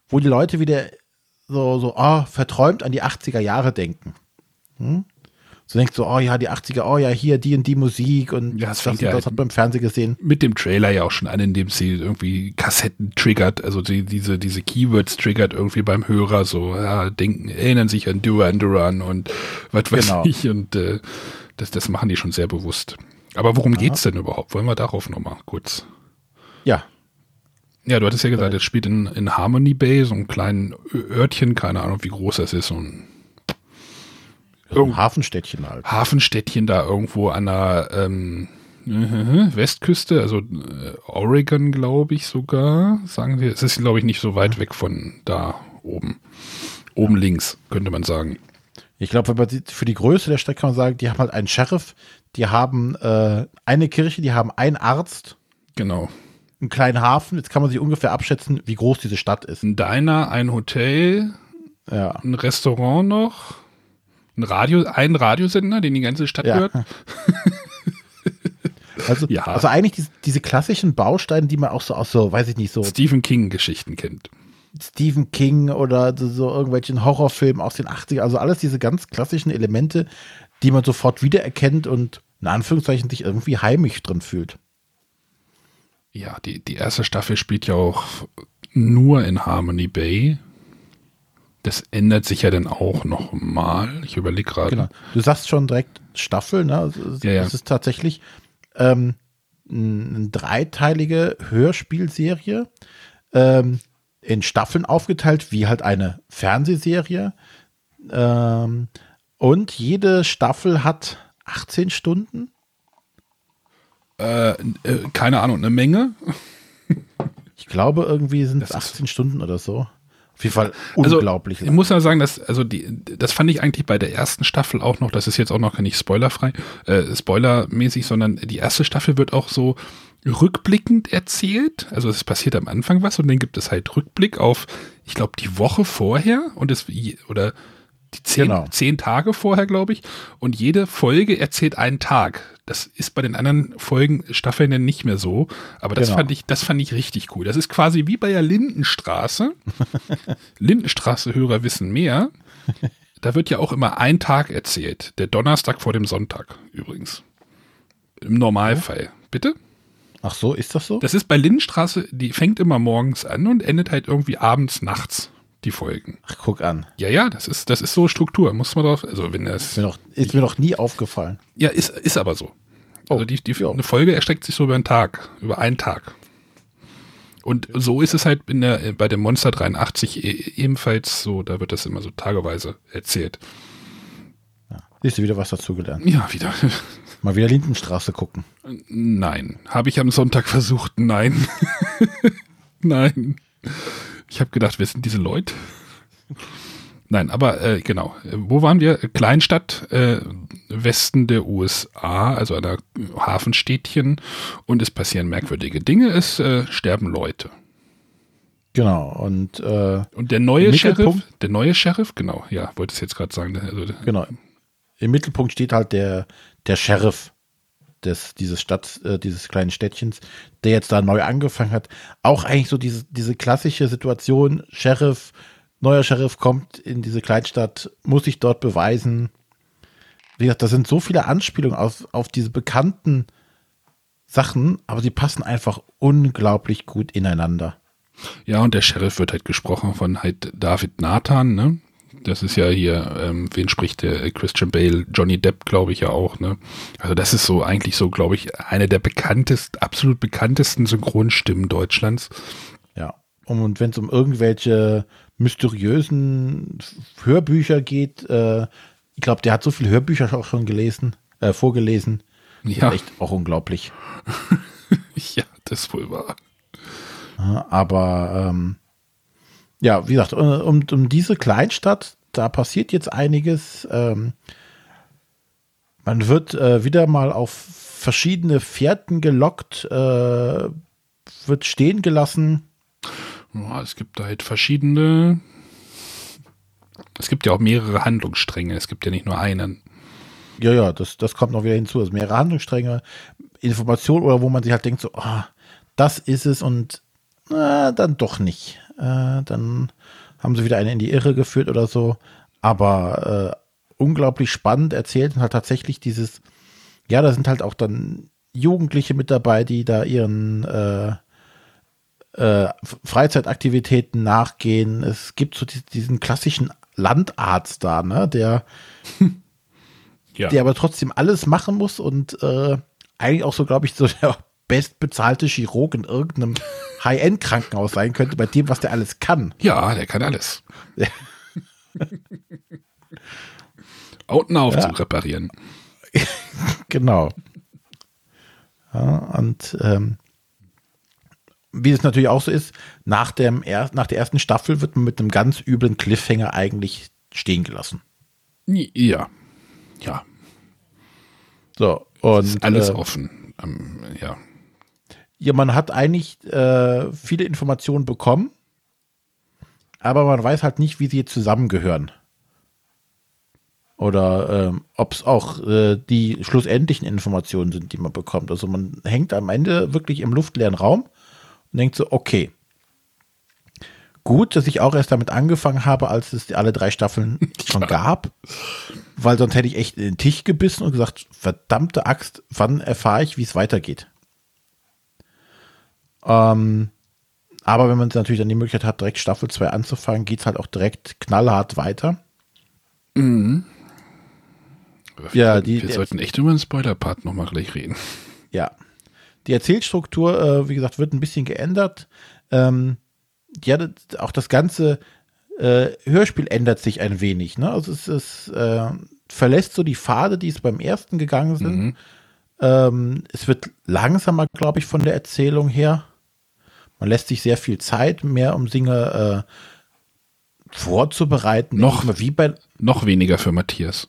wo die Leute wieder so, so, oh, verträumt an die 80er Jahre denken. Hm? So denkst du, oh ja, die 80er, oh ja, hier die und die Musik und Ja, das, und ja das hat man im Fernsehen gesehen. Mit dem Trailer ja auch schon an, indem sie irgendwie Kassetten triggert, also die, diese, diese Keywords triggert irgendwie beim Hörer, so, ja, denken, erinnern sich an Duran Duran und was weiß Genau. ich und äh, das, das machen die schon sehr bewusst. Aber worum geht's denn überhaupt? Wollen wir darauf nochmal kurz? Ja. Ja, du hattest ja gesagt, es spielt in, in Harmony Bay, so einem kleinen Örtchen, keine Ahnung, wie groß das ist, so ein ein Hafenstädtchen halt. Hafenstädtchen da irgendwo an der ähm, Westküste, also äh, Oregon, glaube ich sogar. Sagen wir, es ist, glaube ich, nicht so weit weg von da oben. Oben links, könnte man sagen. Ich glaube, für die Größe der Stadt kann man sagen, die haben halt einen Sheriff, die haben äh, eine Kirche, die haben einen Arzt. Genau. Einen kleinen Hafen. Jetzt kann man sich ungefähr abschätzen, wie groß diese Stadt ist. Ein Diner, ein Hotel, ja. ein Restaurant noch, ein Radio, ein Radiosender, den die ganze Stadt Ja. hört. Also, Ja. also eigentlich diese, diese klassischen Bausteine, die man auch so aus so, weiß ich nicht, so. Stephen King-Geschichten kennt. Stephen King oder so irgendwelchen Horrorfilmen aus den 80ern. Also alles diese ganz klassischen Elemente, die man sofort wiedererkennt und in Anführungszeichen sich irgendwie heimisch drin fühlt. Ja, die, die erste Staffel spielt ja auch nur in Harmony Bay. Das ändert sich ja dann auch noch mal. Ich überlege gerade. Genau. Du sagst schon direkt Staffel, ne? Das, ja, ja. das ist tatsächlich ähm, eine dreiteilige Hörspielserie ähm, in Staffeln aufgeteilt, wie halt eine Fernsehserie. Ähm, und jede Staffel hat 18 Stunden. Äh, äh, keine Ahnung, eine Menge. ich glaube, irgendwie sind es 18 Stunden oder so. Auf jeden Fall also, unglaublich. Also, ich muss ja sagen, dass, also die, das fand ich eigentlich bei der ersten Staffel auch noch, das ist jetzt auch noch nicht spoilerfrei, äh, spoilermäßig, sondern die erste Staffel wird auch so rückblickend erzählt. Also es passiert am Anfang was und dann gibt es halt Rückblick auf, ich glaube, die Woche vorher und es, oder die zehn, genau. zehn Tage vorher, glaube ich. Und jede Folge erzählt einen Tag. Das ist bei den anderen Folgen, Staffeln dann nicht mehr so. Aber das genau. fand ich, das fand ich richtig cool. Das ist quasi wie bei der Lindenstraße. Lindenstraße-Hörer wissen mehr. Da wird ja auch immer ein Tag erzählt. Der Donnerstag vor dem Sonntag übrigens. Im Normalfall. Bitte? Ach so, ist das so? Das ist bei Lindenstraße, die fängt immer morgens an und endet halt irgendwie abends, nachts die Folgen. Ach, guck an. Ja, ja, das ist, das ist so Struktur, muss man drauf, also wenn das. Ist mir noch, ist mir noch nie aufgefallen. Ja, ist, ist aber so. Oh, also die, die, ja. eine Folge erstreckt sich so über einen Tag, über einen Tag. Und so ist es halt in der, bei dem Monster 83 e, ebenfalls so, da wird das immer so tageweise erzählt. Ja. Siehst du wieder was dazugelernt? Ja, wieder. Mal wieder Lindenstraße gucken. Nein. Habe ich am Sonntag versucht? Nein. Nein. Ich habe gedacht, wer sind diese Leute? Nein, aber äh, genau. Wo waren wir? Kleinstadt, äh, Westen der USA, also einer Hafenstädtchen. Und es passieren merkwürdige Dinge. Es äh, sterben Leute. Genau. Und, äh, und der neue Sheriff, der neue Sheriff, genau, ja, wollte es jetzt gerade sagen. Also, genau. Im Mittelpunkt steht halt der, der Sheriff des, dieses Stadt, äh, dieses kleinen Städtchens, der jetzt da neu angefangen hat. Auch eigentlich so diese, diese klassische Situation, Sheriff, neuer Sheriff kommt in diese Kleinstadt, muss sich dort beweisen. Wie gesagt, da sind so viele Anspielungen auf, auf diese bekannten Sachen, aber sie passen einfach unglaublich gut ineinander. Ja, und der Sheriff wird halt gesprochen von halt David Nathan, ne? Das ist ja hier, ähm, wen spricht der Christian Bale, Johnny Depp, glaube ich ja auch, ne? Also das ist so eigentlich so, glaube ich, eine der bekanntesten, absolut bekanntesten Synchronstimmen Deutschlands. Ja. Und wenn es um irgendwelche mysteriösen Hörbücher geht, äh, ich glaube, der hat so viele Hörbücher auch schon gelesen, äh, vorgelesen. Ja. Echt auch unglaublich. ja, das ist wohl wahr. Aber ähm, ja, wie gesagt, um, um diese Kleinstadt, da passiert jetzt einiges. Ähm, man wird äh, wieder mal auf verschiedene Fährten gelockt, äh, wird stehen gelassen. Ja, es gibt halt verschiedene. Es gibt ja auch mehrere Handlungsstränge. Es gibt ja nicht nur einen. Ja, ja, das, das kommt noch wieder hinzu. Also mehrere Handlungsstränge, Informationen oder wo man sich halt denkt, so, oh, das ist es und äh, dann doch nicht. Äh, dann haben sie wieder eine in die Irre geführt oder so. Aber äh, unglaublich spannend erzählt und halt tatsächlich dieses, ja, da sind halt auch dann Jugendliche mit dabei, die da ihren äh, äh, Freizeitaktivitäten nachgehen. Es gibt so diesen klassischen Landarzt da, ne, der, ja. der aber trotzdem alles machen muss und äh, eigentlich auch so, glaube ich, so der bestbezahlte Chirurg in irgendeinem High-End-Krankenhaus sein könnte, bei dem, was der alles kann. Ja, der kann alles. Autenaufzug ja. reparieren. genau. Ja, und ähm, wie es natürlich auch so ist, nach, dem er, nach der ersten Staffel wird man mit einem ganz üblen Cliffhanger eigentlich stehen gelassen. Ja. Ja. So, und. Ist alles äh, offen. Ähm, ja ja, man hat eigentlich äh, viele Informationen bekommen, aber man weiß halt nicht, wie sie zusammengehören. Oder ähm, ob es auch äh, die schlussendlichen Informationen sind, die man bekommt. Also man hängt am Ende wirklich im luftleeren Raum und denkt so, okay, gut, dass ich auch erst damit angefangen habe, als es alle drei Staffeln schon gab. Weil sonst hätte ich echt in den Tisch gebissen und gesagt, verdammte Axt, wann erfahre ich, wie es weitergeht? Ähm, aber wenn man natürlich dann die Möglichkeit hat, direkt Staffel 2 anzufangen, geht es halt auch direkt knallhart weiter. Mhm. Ja, wir, die- wir die- sollten echt über den Spoiler-Part nochmal gleich reden. Ja. Die Erzählstruktur, äh, wie gesagt, wird ein bisschen geändert. Ähm, ja, auch das ganze äh, Hörspiel ändert sich ein wenig. Ne? Also es, es äh, verlässt so die Pfade, die es beim ersten gegangen sind. Ähm, es wird langsamer, glaube ich, von der Erzählung her. Man lässt sich sehr viel Zeit, mehr um Dinge äh, vorzubereiten. Noch- wie bei, Noch weniger für Matthias.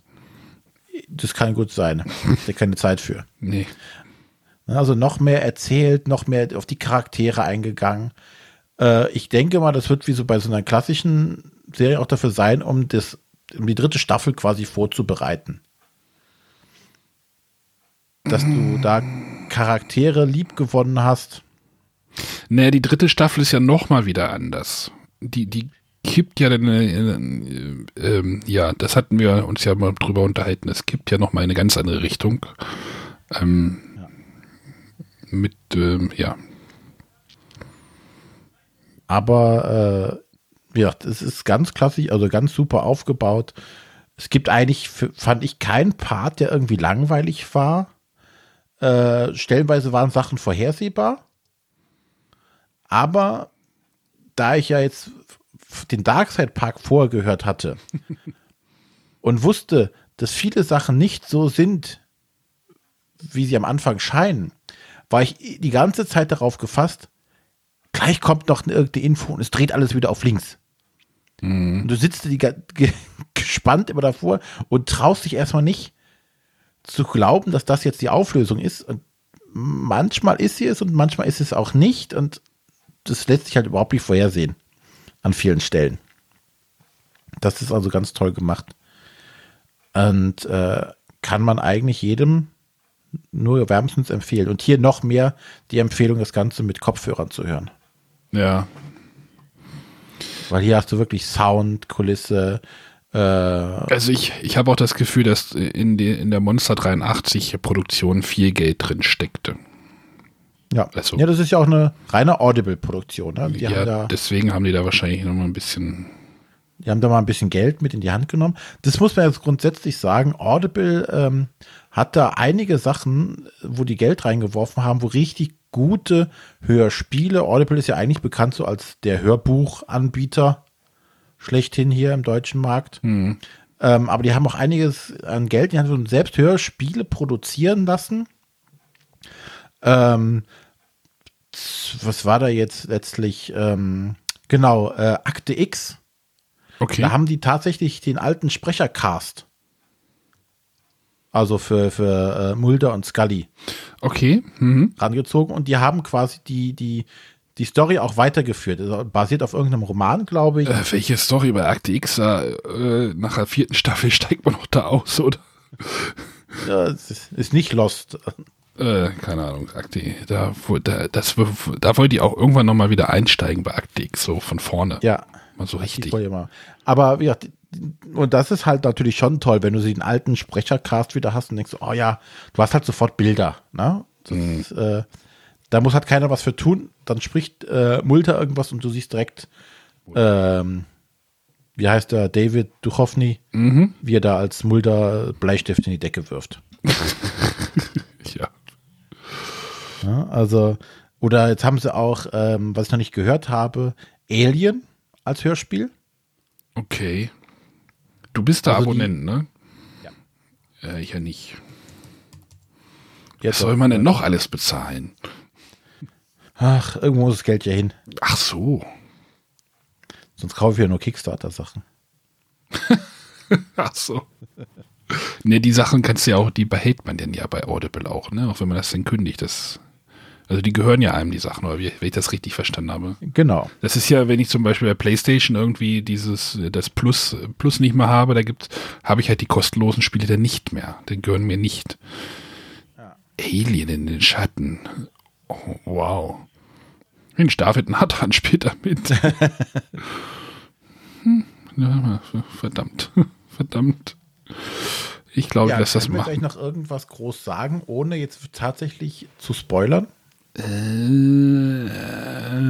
das kann gut sein. Ist ja keine Zeit für. Nee. Also noch mehr erzählt, noch mehr auf die Charaktere eingegangen. Äh, ich denke mal, das wird wie so bei so einer klassischen Serie auch dafür sein, um, das, um die dritte Staffel quasi vorzubereiten. Dass du da Charaktere lieb gewonnen hast. Naja, die dritte Staffel ist ja nochmal wieder anders. Die, die kippt ja dann, äh, ähm, ja, das hatten wir uns ja mal drüber unterhalten. Es kippt ja nochmal in eine ganz andere Richtung. Ähm, Mit, ähm, ja. Aber äh, ja, es ist ganz klassisch, also ganz super aufgebaut. Es gibt eigentlich, fand ich, keinen Part, der irgendwie langweilig war. Äh, stellenweise waren Sachen vorhersehbar. Aber da ich ja jetzt den Darkside Park vorher gehört hatte und wusste, dass viele Sachen nicht so sind, wie sie am Anfang scheinen, war ich die ganze Zeit darauf gefasst, gleich kommt noch eine irgendeine Info und es dreht alles wieder auf links. Und du sitzt die, ge- gespannt immer davor und traust dich erstmal nicht zu glauben, dass das jetzt die Auflösung ist. Und manchmal ist sie es und manchmal ist es auch nicht. Und das lässt sich halt überhaupt nicht vorhersehen an vielen Stellen. Das ist also ganz toll gemacht. Und äh, kann man eigentlich jedem nur wärmstens empfehlen. Und hier noch mehr die Empfehlung, das Ganze mit Kopfhörern zu hören. Ja. Weil hier hast du wirklich Sound, Kulisse. Äh, Also ich, ich habe auch das Gefühl, dass in, die, in der Monster 83 Produktion viel Geld drin steckte. Ja. Also- ja, das ist ja auch eine reine Audible-Produktion. Ne? Ja, haben da, deswegen haben die da wahrscheinlich nochmal ein bisschen. die haben da mal ein bisschen Geld mit in die Hand genommen. Das muss man jetzt grundsätzlich sagen. Audible ähm, hat da einige Sachen, wo die Geld reingeworfen haben, wo richtig gute Hörspiele. Audible ist ja eigentlich bekannt so als der Hörbuchanbieter schlechthin hier im deutschen Markt. Ähm, aber die haben auch einiges an Geld, die haben so selbst Hörspiele produzieren lassen. Ähm, was war da jetzt letztlich? Ähm, genau, äh, Akte X. Okay. Da haben die tatsächlich den alten Sprechercast. Also für, für äh, Mulder und Scully Okay. Mhm. rangezogen und die haben quasi die, die, die Story auch weitergeführt. Also basiert auf irgendeinem Roman, glaube ich. Äh, welche Story bei Akte X? Äh, nach der vierten Staffel steigt man noch da aus, oder? Ja, ist nicht Lost. Äh, keine Ahnung, Akte, da, da, das, da wollte ich auch irgendwann nochmal wieder einsteigen bei Akte X, so von vorne. Ja. Mal so Ich richtig. Aber wie gesagt, und das ist halt natürlich schon toll, wenn du den alten Sprechercast wieder hast und denkst, oh ja, du hast halt sofort Bilder. Ne? Das ist, äh, da muss halt keiner was für tun. Dann spricht äh, Mulder irgendwas und du siehst direkt, ähm, wie heißt der, David Duchovny, Mhm. wie er da als Mulder Bleistift in die Decke wirft. ja. Ja, also, oder jetzt haben sie auch, ähm, was ich noch nicht gehört habe, Alien als Hörspiel. Okay. Du bist da Also die- Abonnent, ne? Ja. Äh, ich ja nicht. Jetzt Was soll man denn noch alles bezahlen? Ach, irgendwo muss das Geld ja hin. Ach so. Sonst kaufe ich ja nur Kickstarter-Sachen. Ach so. Ne, die Sachen kannst du ja auch, die behält man denn ja bei Audible auch, ne? Auch wenn man das dann kündigt. Das, also die gehören ja einem, die Sachen, oder wie, wenn ich das richtig verstanden habe. Genau. Das ist ja, wenn ich zum Beispiel bei PlayStation irgendwie dieses, das Plus, Plus nicht mehr habe, da gibt, habe ich halt die kostenlosen Spiele dann nicht mehr. Die gehören mir nicht. Alien in den Schatten. Oh, wow. Mensch, David Nathan spielt da mit. hm, ja, verdammt. Verdammt. Ich glaube, ja, dass das machen. Können wir noch irgendwas groß sagen, ohne jetzt tatsächlich zu spoilern? Äh, äh,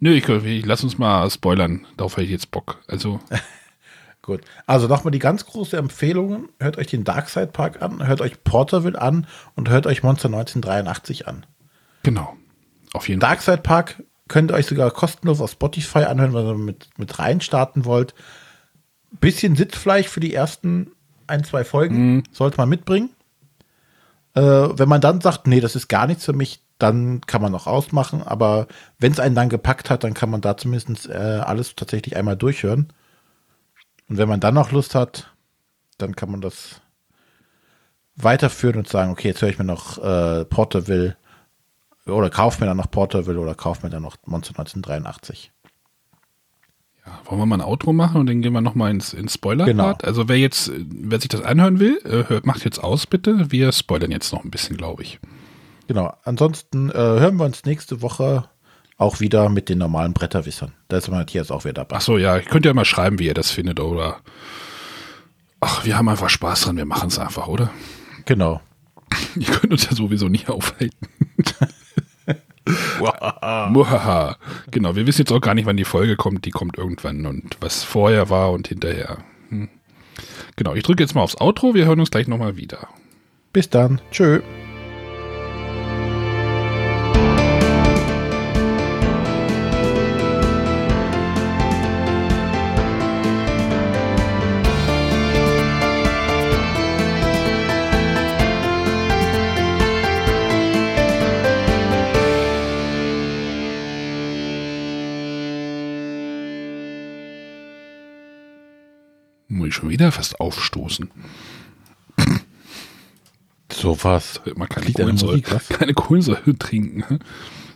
nö, ich, ich lass uns mal spoilern. Darauf hätte ich jetzt Bock. Also. Gut. Also nochmal die ganz große Empfehlung. Hört euch den Darkside Park an, hört euch Porterville an und hört euch Monster 1983 an. Genau. Auf jeden Darkside Fall. Park könnt ihr euch sogar kostenlos auf Spotify anhören, wenn ihr mit, mit rein starten wollt. Bisschen Sitzfleisch für die ersten ein, zwei Folgen mhm. sollte man mitbringen. Äh, wenn man dann sagt, nee, das ist gar nichts für mich, dann kann man noch ausmachen. Aber wenn es einen dann gepackt hat, dann kann man da zumindest äh, alles tatsächlich einmal durchhören. Und wenn man dann noch Lust hat, dann kann man das weiterführen und sagen, okay, jetzt höre ich mir noch äh, Porterville oder kauf mir dann noch Porterville oder kauf mir dann noch Monster 1983. Ja, wollen wir mal ein Outro machen und dann gehen wir nochmal ins, ins Spoiler-Part? Genau. Also wer jetzt, wer sich das anhören will, äh, hört, macht jetzt aus bitte. Wir spoilern jetzt noch ein bisschen, glaube ich. Genau. Ansonsten äh, hören wir uns nächste Woche auch wieder mit den normalen Bretterwissern. Da ist Matthias auch wieder dabei. Ach so, ja. Ich könnte ja mal schreiben, wie ihr das findet oder. Ach, wir haben einfach Spaß dran. Wir machen es einfach, oder? Genau. Ihr könnt uns ja sowieso nicht aufhalten. Muhaha. genau, wir wissen jetzt auch gar nicht, wann die Folge kommt. Die kommt irgendwann und was vorher war und hinterher. Hm. Genau, ich drücke jetzt mal aufs Outro. Wir hören uns gleich nochmal wieder. Bis dann. Tschö. Ich schon wieder fast aufstoßen. So was. Man kann keine Kohlensäure, keine Kohlensäure trinken.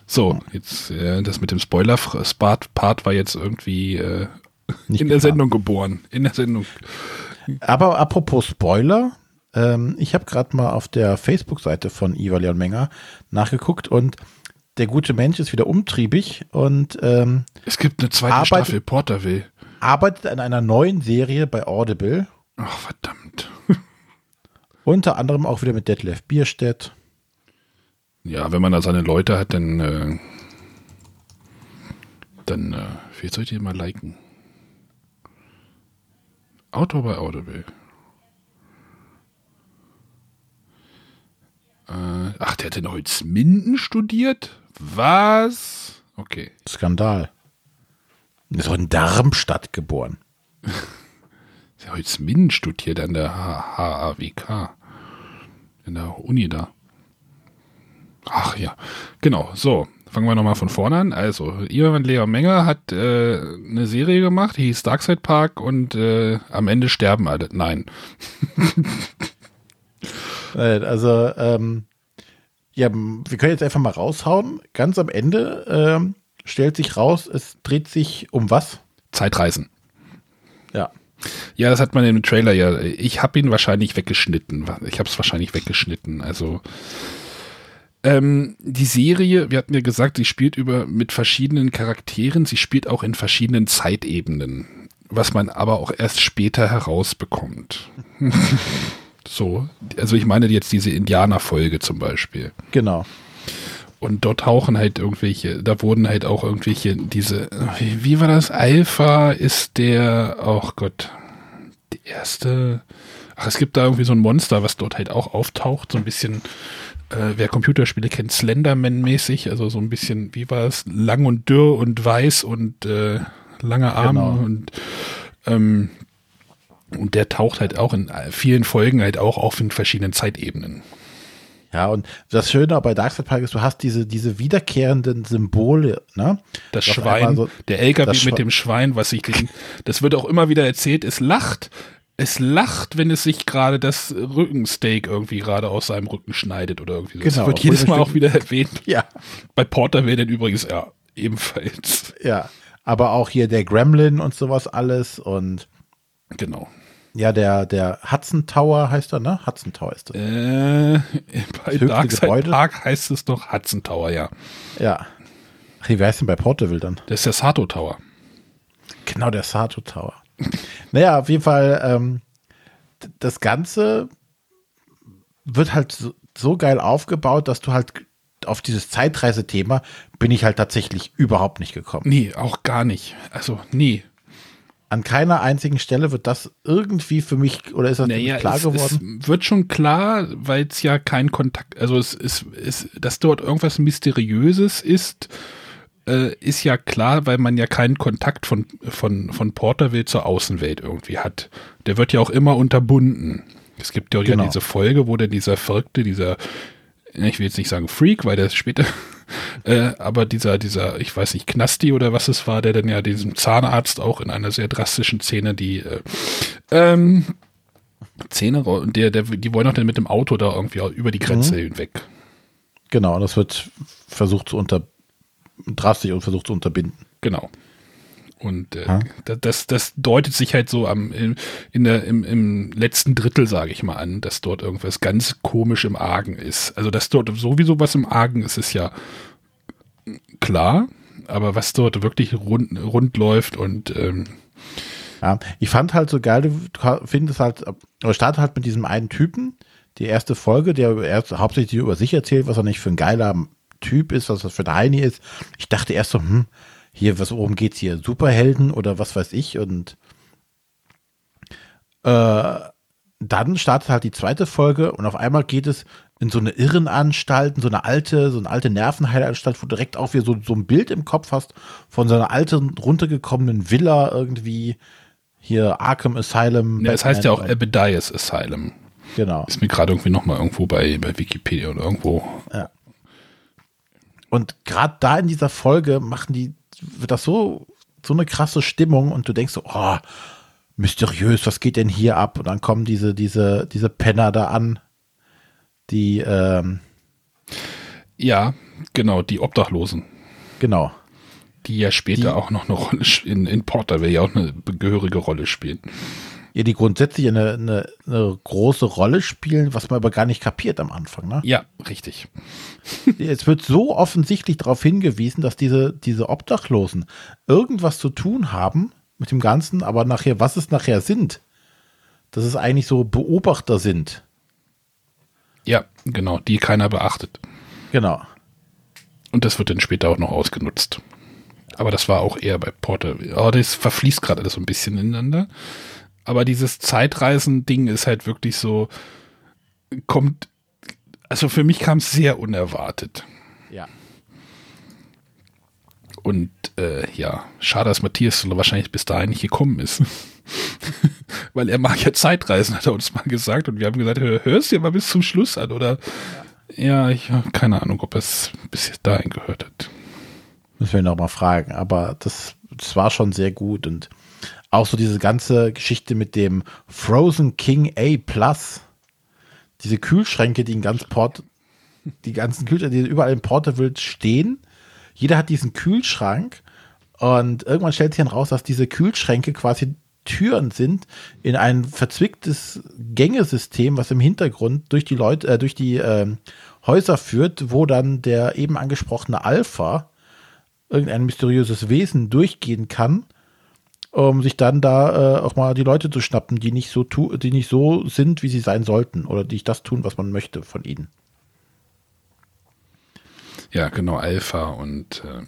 So, jetzt äh, das mit dem Spoiler-Part war jetzt irgendwie äh, in der klar. Sendung geboren. In der Sendung. Aber apropos Spoiler, ähm, ich habe gerade mal auf der Facebook-Seite von Iva Leon Menger nachgeguckt und der gute Mensch ist wieder umtriebig und ähm, es gibt eine zweite Staffel Porterville arbeitet an einer neuen Serie bei Audible. Ach, verdammt. Unter anderem auch wieder mit Detlef Bierstedt. Ja, wenn man da seine Leute hat, dann, äh, dann, äh, wie soll ich die mal liken? Autor bei Audible. Äh, ach, der hat in Holzminden studiert? Was? Okay. Skandal. Ist auch in Darmstadt geboren. Holzminden studiert an der HAWK. In der Uni da. Ach ja, genau. So, fangen wir nochmal von vorne an. Also, Ivan Lea Menger hat äh, eine Serie gemacht, die hieß Darkside Park und äh, am Ende sterben alle. Nein. also, ähm, ja, wir können jetzt einfach mal raushauen. Ganz am Ende ähm, stellt sich raus, es dreht sich um was? Zeitreisen. Ja. Ja, das hat man im Trailer ja. Ich habe ihn wahrscheinlich weggeschnitten. Ich habe es wahrscheinlich weggeschnitten. Also ähm, die Serie, wir hatten ja gesagt, sie spielt über mit verschiedenen Charakteren. Sie spielt auch in verschiedenen Zeitebenen, was man aber auch erst später herausbekommt. so, also ich meine jetzt diese Indianerfolge zum Beispiel. Genau. Und dort tauchen halt irgendwelche, da wurden halt auch irgendwelche, diese, wie, wie war das? Alpha ist der, oh Gott, die erste, ach, es gibt da irgendwie so ein Monster, was dort halt auch auftaucht, so ein bisschen, äh, wer Computerspiele kennt, Slenderman-mäßig, also so ein bisschen, wie war es, lang und dürr und weiß und äh, lange Arme genau. und ähm, und der taucht halt auch in vielen Folgen halt auch auf in verschiedenen Zeitebenen. Ja, und das Schöne bei Darkseid Park ist, du hast diese, diese wiederkehrenden Symbole, ne? Das Schwein, so, der LKW mit Schwe dem Schwein, was sich den, das wird auch immer wieder erzählt, es lacht, es lacht, wenn es sich gerade das Rückensteak irgendwie gerade aus seinem Rücken schneidet oder irgendwie so. Genau, das wird jedes Mal auch wieder erwähnt. Ja. Bei Porter wäre dann übrigens, ja, ebenfalls. Ja, aber auch hier der Gremlin und sowas alles und. Genau. Ja, der, der Hudson Tower heißt er, ne? Hudson Tower ist das. Äh, bei höchste Darkside? Park heißt es doch Hudson Tower, ja. Ja. Ach, wie heißt denn bei Porterville dann? Das ist der Sato Tower. Genau, der Sato Tower. naja, auf jeden Fall, ähm, das Ganze wird halt so, so geil aufgebaut, dass du halt auf dieses Zeitreisethema bin ich halt tatsächlich überhaupt nicht gekommen. Nee, auch gar nicht. Also, nee. An keiner einzigen Stelle wird das irgendwie für mich, oder ist das Naja, nicht klar es, geworden? es wird schon klar, weil es ja kein Kontakt, also es ist, es, dass dort irgendwas Mysteriöses ist, äh, ist ja klar, weil man ja keinen Kontakt von, von, von Porterville zur Außenwelt irgendwie hat. Der wird ja auch immer unterbunden. Es gibt ja, Genau. ja diese Folge, wo dann dieser Verrückte, dieser, ich will jetzt nicht sagen Freak, weil der später, äh, aber dieser, dieser, ich weiß nicht, Knasti oder was es war, der dann ja diesem Zahnarzt auch in einer sehr drastischen Szene die äh, ähm, Zähne, der, der, die wollen auch dann mit dem Auto da irgendwie über die Grenze Mhm. hinweg. Genau, das wird versucht zu unter, drastisch und versucht zu unterbinden. Genau. Und äh, das, das deutet sich halt so am, in, in der, im, im letzten Drittel, sage ich mal, an, dass dort irgendwas ganz komisch im Argen ist. Also, dass dort sowieso was im Argen ist, ist ja klar. Aber was dort wirklich rund, rund läuft und ähm, Ja, ich fand halt so geil, du findest halt, oder startet halt mit diesem einen Typen, die erste Folge, der erst hauptsächlich über sich erzählt, was er nicht für ein geiler Typ ist, was er für ein Heini ist. Ich dachte erst so, hm, hier, was, worum geht's hier? Superhelden oder was weiß ich? Und äh, dann startet halt die zweite Folge und auf einmal geht es in so eine Irrenanstalt, in so eine alte, so eine alte Nervenheilanstalt, wo du direkt auch wieder so, so ein Bild im Kopf hast von so einer alten, runtergekommenen Villa irgendwie. Hier Arkham Asylum. ja, es heißt ja auch. Abedias Asylum. Genau. Ist mir gerade irgendwie nochmal irgendwo bei, bei Wikipedia oder irgendwo. Ja. Und gerade da in dieser Folge machen die, wird das so, so eine krasse Stimmung und du denkst so, oh, mysteriös, was geht denn hier ab? Und dann kommen diese, diese, diese Penner da an, die, ähm, Ja, genau, die Obdachlosen. genau. Die ja später Die- auch noch eine Rolle sch- in, in Porterville ja auch eine gehörige Rolle spielen. Ja, die grundsätzlich eine, eine, eine große Rolle spielen, was man aber gar nicht kapiert am Anfang, ne? Ja, richtig. Es wird so offensichtlich darauf hingewiesen, dass diese, diese Obdachlosen irgendwas zu tun haben mit dem Ganzen, aber nachher, was es nachher sind, dass es eigentlich so Beobachter sind. Ja, genau, die keiner beachtet. Genau. Und das wird dann später auch noch ausgenutzt. Aber das war auch eher bei Porterville. Aber das verfließt gerade alles so ein bisschen ineinander. Aber dieses Zeitreisen-Ding ist halt wirklich so, kommt, also für mich kam es sehr unerwartet. Ja. Und äh, ja, schade, dass Matthias wahrscheinlich bis dahin nicht gekommen ist. Weil er mag ja Zeitreisen, hat er uns mal gesagt. Und wir haben gesagt, hör, hörst dir mal bis zum Schluss an, oder? Ja, ich habe keine Ahnung, ob er es bis dahin gehört hat. Müssen wir ihn noch mal fragen. Aber das, das war schon sehr gut. Und auch so diese ganze Geschichte mit dem Frozen King A Plus. Diese Kühlschränke, die in ganz Port, die ganzen Kühlschränke, die überall in Porterville stehen. Jeder hat diesen Kühlschrank. Und irgendwann stellt sich dann raus, dass diese Kühlschränke quasi Türen sind in ein verzwicktes Gängesystem, was im Hintergrund durch die Leute, äh, durch die ähm, Häuser führt, wo dann der eben angesprochene Alpha irgendein mysteriöses Wesen durchgehen kann, um sich dann da äh, auch mal die Leute zu schnappen, die nicht so tu die nicht so sind, wie sie sein sollten oder die nicht das tun, was man möchte von ihnen. Ja, genau, Alpha und äh,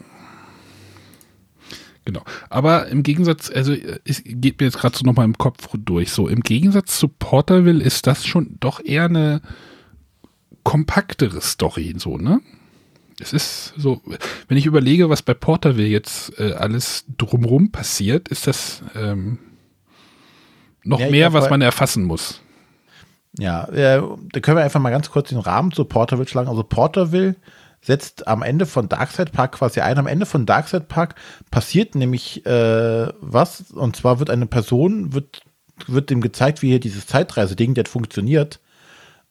genau. Aber im Gegensatz, also äh, es geht mir jetzt gerade so nochmal im Kopf durch. So, im Gegensatz zu Porterville ist das schon doch eher eine kompaktere Story, so, ne? Es ist so, wenn ich überlege, was bei Porterville jetzt äh, alles drumrum passiert, ist das ähm, noch Ja, mehr, glaub, was man erfassen muss. Ja, äh, da können wir einfach mal ganz kurz den Rahmen zu Porterville schlagen. Also Porterville setzt am Ende von Darkside Park quasi ein. Am Ende von Darkside Park passiert nämlich äh, was, und zwar wird eine Person, wird, wird dem gezeigt, wie hier dieses Zeitreise-Ding, das funktioniert,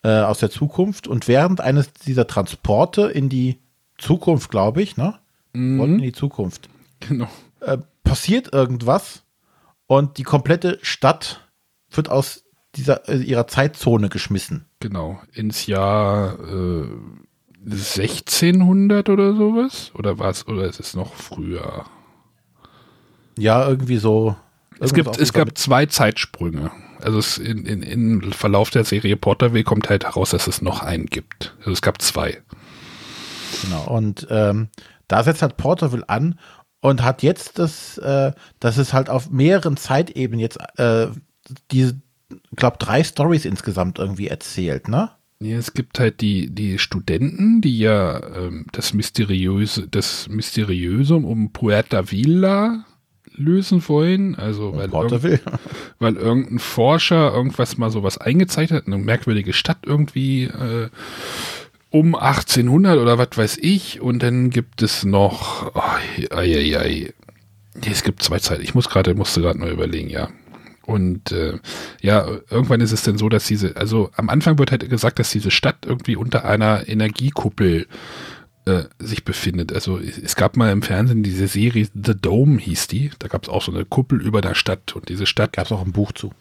äh, aus der Zukunft. Und während eines dieser Transporte in die Zukunft, glaube ich, ne? Wollten In die Zukunft. Genau. Äh, passiert irgendwas und die komplette Stadt wird aus dieser äh, ihrer Zeitzone geschmissen. Genau, ins Jahr äh, 1600 oder sowas? Oder was? Oder ist es noch früher? Ja, irgendwie so. Es gibt, es gab zwei Zeitsprünge. Also es in, in, im Verlauf der Serie Porterville kommt halt heraus, dass es noch einen gibt. Also es gab zwei. Genau. Und ähm, da setzt halt Porterville an und hat jetzt das, äh, dass es halt auf mehreren Zeitebenen jetzt äh, diese, glaube drei Stories insgesamt irgendwie erzählt, ne? Ja, es gibt halt die, die Studenten, die ja ähm, das mysteriöse, das Mysteriösum um Puerta Villa lösen wollen. Also weil, irgend, weil irgendein Forscher irgendwas mal sowas eingezeichnet hat, eine merkwürdige Stadt irgendwie äh, um 1800 oder was weiß ich. Und dann gibt es noch, oh, ei, ei, ei. Es gibt zwei Zeiten. Ich muss gerade, musste gerade mal überlegen, ja. Und äh, ja, irgendwann ist es dann so, dass diese, also am Anfang wird halt gesagt, dass diese Stadt irgendwie unter einer Energiekuppel äh, sich befindet. Also es gab mal im Fernsehen diese Serie The Dome hieß die. Da gab es auch so eine Kuppel über der Stadt und diese Stadt. Gab es auch ein Buch zu.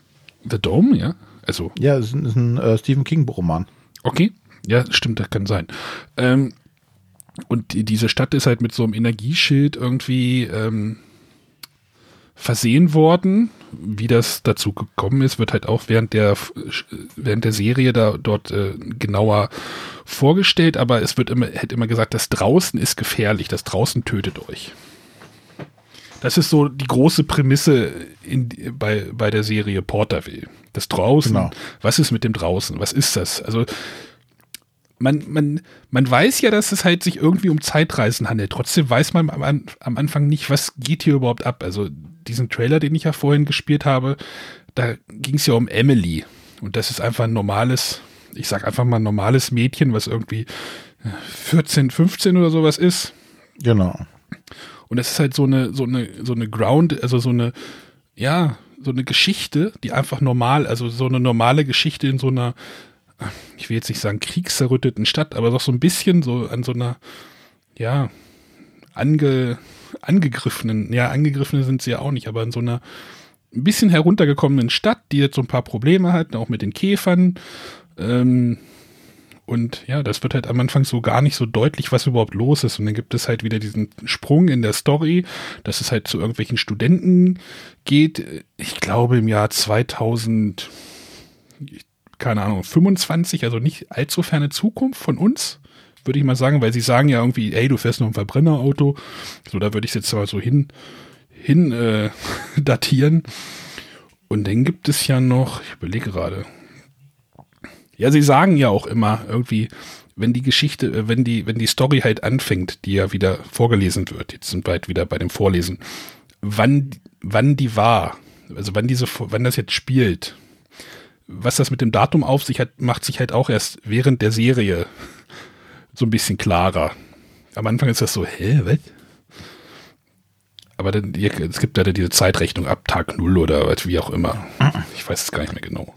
The Dome, ja? Also. Ja, es ist ein, ist ein äh, Stephen King-Roman. Okay. Ja, stimmt, das kann sein. Ähm, und die, diese Stadt ist halt mit so einem Energieschild irgendwie ähm, versehen worden. Wie das dazu gekommen ist, wird halt auch während der während der Serie da dort äh, genauer vorgestellt, aber es wird immer, hätte immer gesagt, das draußen ist gefährlich, das draußen tötet euch. Das ist so die große Prämisse in, bei, bei der Serie Porterville. Das draußen, genau. was ist mit dem draußen? Was ist das? Also man, man, man weiß ja, dass es halt sich irgendwie um Zeitreisen handelt. Trotzdem weiß man am, am Anfang nicht, was geht hier überhaupt ab. Also diesen Trailer, den ich ja vorhin gespielt habe, da ging es ja um Emily. Und das ist einfach ein normales, ich sag einfach mal ein normales Mädchen, was irgendwie 14, 15 oder sowas ist. Genau. Und das ist halt so eine, so eine, so eine Ground, also so eine, ja, so eine Geschichte, die einfach normal, also so eine normale Geschichte in so einer ich will jetzt nicht sagen kriegszerrütteten Stadt, aber doch so ein bisschen so an so einer, ja, ange, angegriffenen, ja, angegriffene sind sie ja auch nicht, aber in so einer ein bisschen heruntergekommenen Stadt, die jetzt so ein paar Probleme hat, auch mit den Käfern. Ähm, und ja, das wird halt am Anfang so gar nicht so deutlich, was überhaupt los ist. Und dann gibt es halt wieder diesen Sprung in der Story, dass es halt zu irgendwelchen Studenten geht. Ich glaube im Jahr 2000, keine Ahnung, 25, also nicht allzu ferne Zukunft von uns, würde ich mal sagen, weil sie sagen ja irgendwie, ey, du fährst noch ein Verbrennerauto. So, da würde ich es jetzt mal so hin, hin äh, datieren. Und dann gibt es ja noch, ich überlege gerade. Ja, sie sagen ja auch immer irgendwie, wenn die Geschichte, äh, wenn die, wenn die Story halt anfängt, die ja wieder vorgelesen wird, jetzt sind wir halt wieder bei dem Vorlesen, wann, wann die war, also wann diese, wann das jetzt spielt, was das mit dem Datum auf sich hat, macht sich halt auch erst während der Serie so ein bisschen klarer. Am Anfang ist das so, hä, was? Aber dann, es gibt ja diese Zeitrechnung ab Tag Null oder wie auch immer. Ich weiß es gar nicht mehr genau.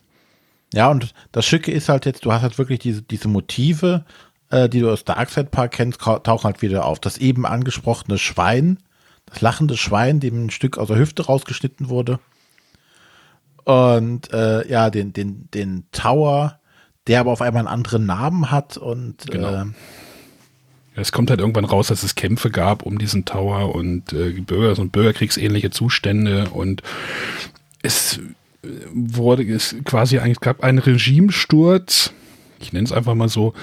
Ja, und das Schicke ist halt jetzt, du hast halt wirklich diese, diese Motive, äh, die du aus Darkseid Park kennst, tauchen halt wieder auf. Das eben angesprochene Schwein, das lachende Schwein, dem ein Stück aus der Hüfte rausgeschnitten wurde. Und äh, ja, den, den, den Tower, der aber auf einmal einen anderen Namen hat und genau. äh, es kommt halt irgendwann raus, dass es Kämpfe gab um diesen Tower und äh, Bürger und Bürgerkriegsähnliche Zustände und es äh, wurde es quasi eigentlich gab einen Regimesturz, ich nenne es einfach mal so,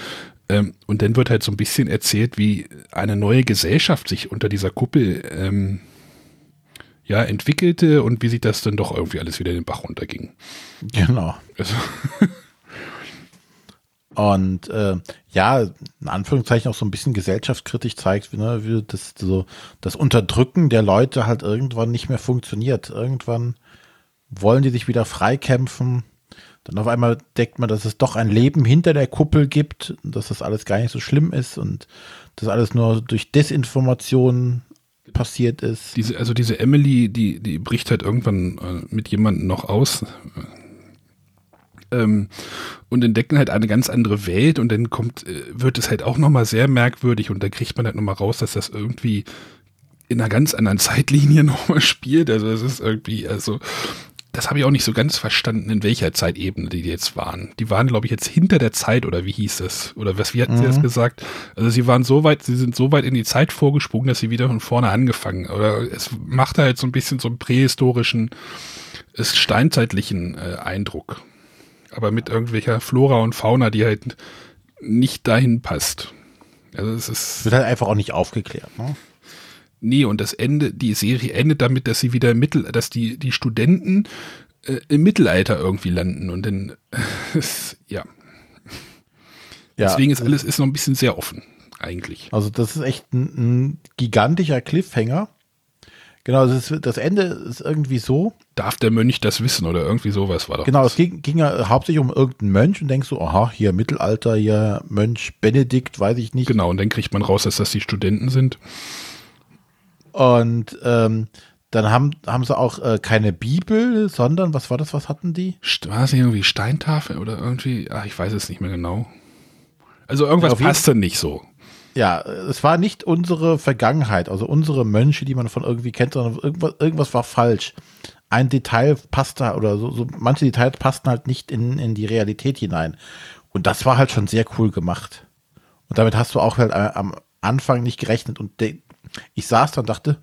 ähm, und dann wird halt so ein bisschen erzählt, wie eine neue Gesellschaft sich unter dieser Kuppel ähm, ja, entwickelte und wie sich das dann doch irgendwie alles wieder in den Bach runterging. Genau. Also. und äh, ja, in Anführungszeichen auch so ein bisschen gesellschaftskritisch zeigt, ne, wie das, so, das Unterdrücken der Leute halt irgendwann nicht mehr funktioniert. Irgendwann wollen die sich wieder freikämpfen. Dann auf einmal deckt man, dass es doch ein Leben hinter der Kuppel gibt, dass das alles gar nicht so schlimm ist und das alles nur durch Desinformation passiert ist. Diese, also diese Emily, die, die bricht halt irgendwann äh, mit jemandem noch aus ähm, und entdecken halt eine ganz andere Welt und dann kommt, äh, wird es halt auch nochmal sehr merkwürdig und da kriegt man halt nochmal raus, dass das irgendwie in einer ganz anderen Zeitlinie nochmal spielt. Also es ist irgendwie, also das habe ich auch nicht so ganz verstanden, in welcher Zeitebene die jetzt waren. Die waren, glaube ich, jetzt hinter der Zeit oder wie hieß es? Oder was, wie hatten mhm. sie das gesagt? Also sie waren so weit, sie sind so weit in die Zeit vorgesprungen, dass sie wieder von vorne angefangen. Oder es macht halt so ein bisschen so einen prähistorischen, ist steinzeitlichen äh, Eindruck. Aber mit irgendwelcher Flora und Fauna, die halt nicht dahin passt. Also es ist. Wird halt einfach auch nicht aufgeklärt, ne? Nee, und das Ende, die Serie endet damit, dass sie wieder im Mittel, dass die, die Studenten äh, im Mittelalter irgendwie landen und dann, äh, ja. ja. Deswegen ist alles ist noch ein bisschen sehr offen, eigentlich. Also das ist echt ein, ein gigantischer Cliffhanger. Genau, das, ist, das, Ende ist irgendwie so. Darf der Mönch das wissen oder irgendwie sowas war doch. Genau, es ging, ging ja hauptsächlich um irgendeinen Mönch und denkst so, aha, hier Mittelalter, hier Mönch Benedikt, weiß ich nicht. Genau, und dann kriegt man raus, dass das die Studenten sind. Und ähm, dann haben, haben sie auch äh, keine Bibel, sondern, was war das, was hatten die? War es irgendwie Steintafel oder irgendwie, ach, ich weiß es nicht mehr genau. Also irgendwas ja, passte nicht so. Ja, es war nicht unsere Vergangenheit, also unsere Mönche, die man von irgendwie kennt, sondern irgendwas, irgendwas war falsch. Ein Detail passte oder so, so manche Details passten halt nicht in, in die Realität hinein. Und das war halt schon sehr cool gemacht. Und damit hast du auch halt am Anfang nicht gerechnet. Und de, ich saß da und dachte,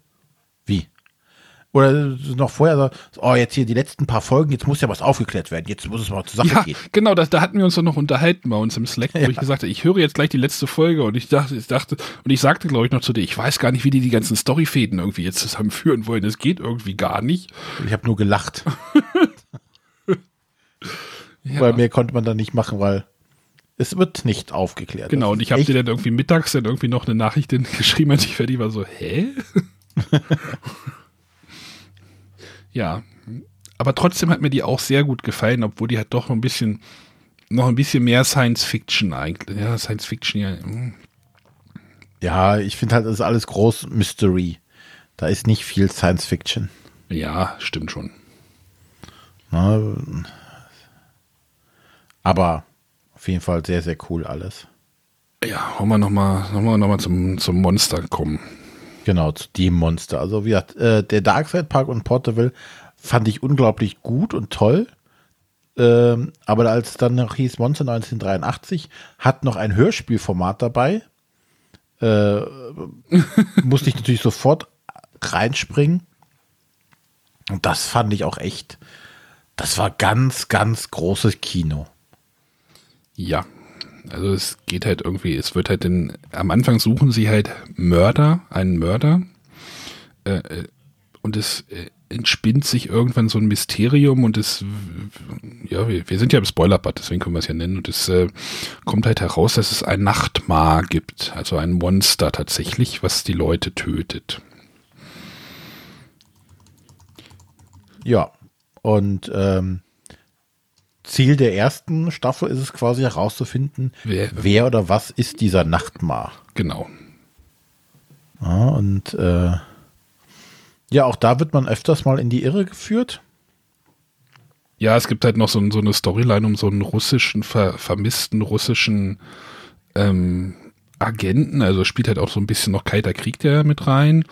wie? Oder noch vorher, oh, jetzt hier die letzten paar Folgen, jetzt muss ja was aufgeklärt werden, jetzt muss es mal zur Sache ja, gehen. Genau, das, da hatten wir uns doch noch unterhalten bei uns im Slack, wo ja. ich gesagt habe, ich höre jetzt gleich die letzte Folge und ich dachte, ich dachte, und ich sagte, glaube ich, noch zu dir, ich weiß gar nicht, wie die die ganzen Storyfäden irgendwie jetzt zusammenführen wollen. Das geht irgendwie gar nicht. Ich habe nur gelacht. ja. Weil mehr konnte man da nicht machen, weil es wird nicht aufgeklärt. Genau, und ich habe dir dann irgendwie mittags dann irgendwie noch eine Nachricht geschrieben, als ich fertig war, so, hä? ja, aber trotzdem hat mir die auch sehr gut gefallen, obwohl die hat doch noch ein bisschen, noch ein bisschen mehr Science Fiction eigentlich. Ja, Science Fiction, ja. Hm. Ja, ich finde halt, das ist alles groß Mystery. Da ist nicht viel Science Fiction. Ja, stimmt schon. Na, aber auf jeden Fall sehr, sehr cool alles. Ja, wollen wir nochmal noch mal, noch mal zum, zum Monster kommen. Genau, zu dem Monster. Also wie gesagt, äh, der Darkside Park und Porterville fand ich unglaublich gut und toll. Ähm, aber als es dann noch hieß Monster 1983, hat noch ein Hörspielformat dabei. Äh, musste ich natürlich sofort reinspringen. Und das fand ich auch echt, das war ganz, ganz großes Kino. Ja, also es geht halt irgendwie, es wird halt in, am Anfang suchen sie halt Mörder, einen Mörder, äh, äh, und es äh, entspinnt sich irgendwann so ein Mysterium und es, ja, wir, wir sind ja im Spoilerbad, deswegen können wir es ja nennen, und es äh, kommt halt heraus, dass es ein Nachtmar gibt, also ein Monster tatsächlich, was die Leute tötet. Ja, und ähm, Ziel der ersten Staffel ist es quasi herauszufinden, wer, wer oder was ist dieser Nachtmar. Genau. Ja, und äh, ja, auch da wird man öfters mal in die Irre geführt. Ja, es gibt halt noch so, so eine Storyline um so einen russischen, ver, vermissten russischen ähm, Agenten. Also spielt halt auch so ein bisschen noch Kalter Krieg der mit rein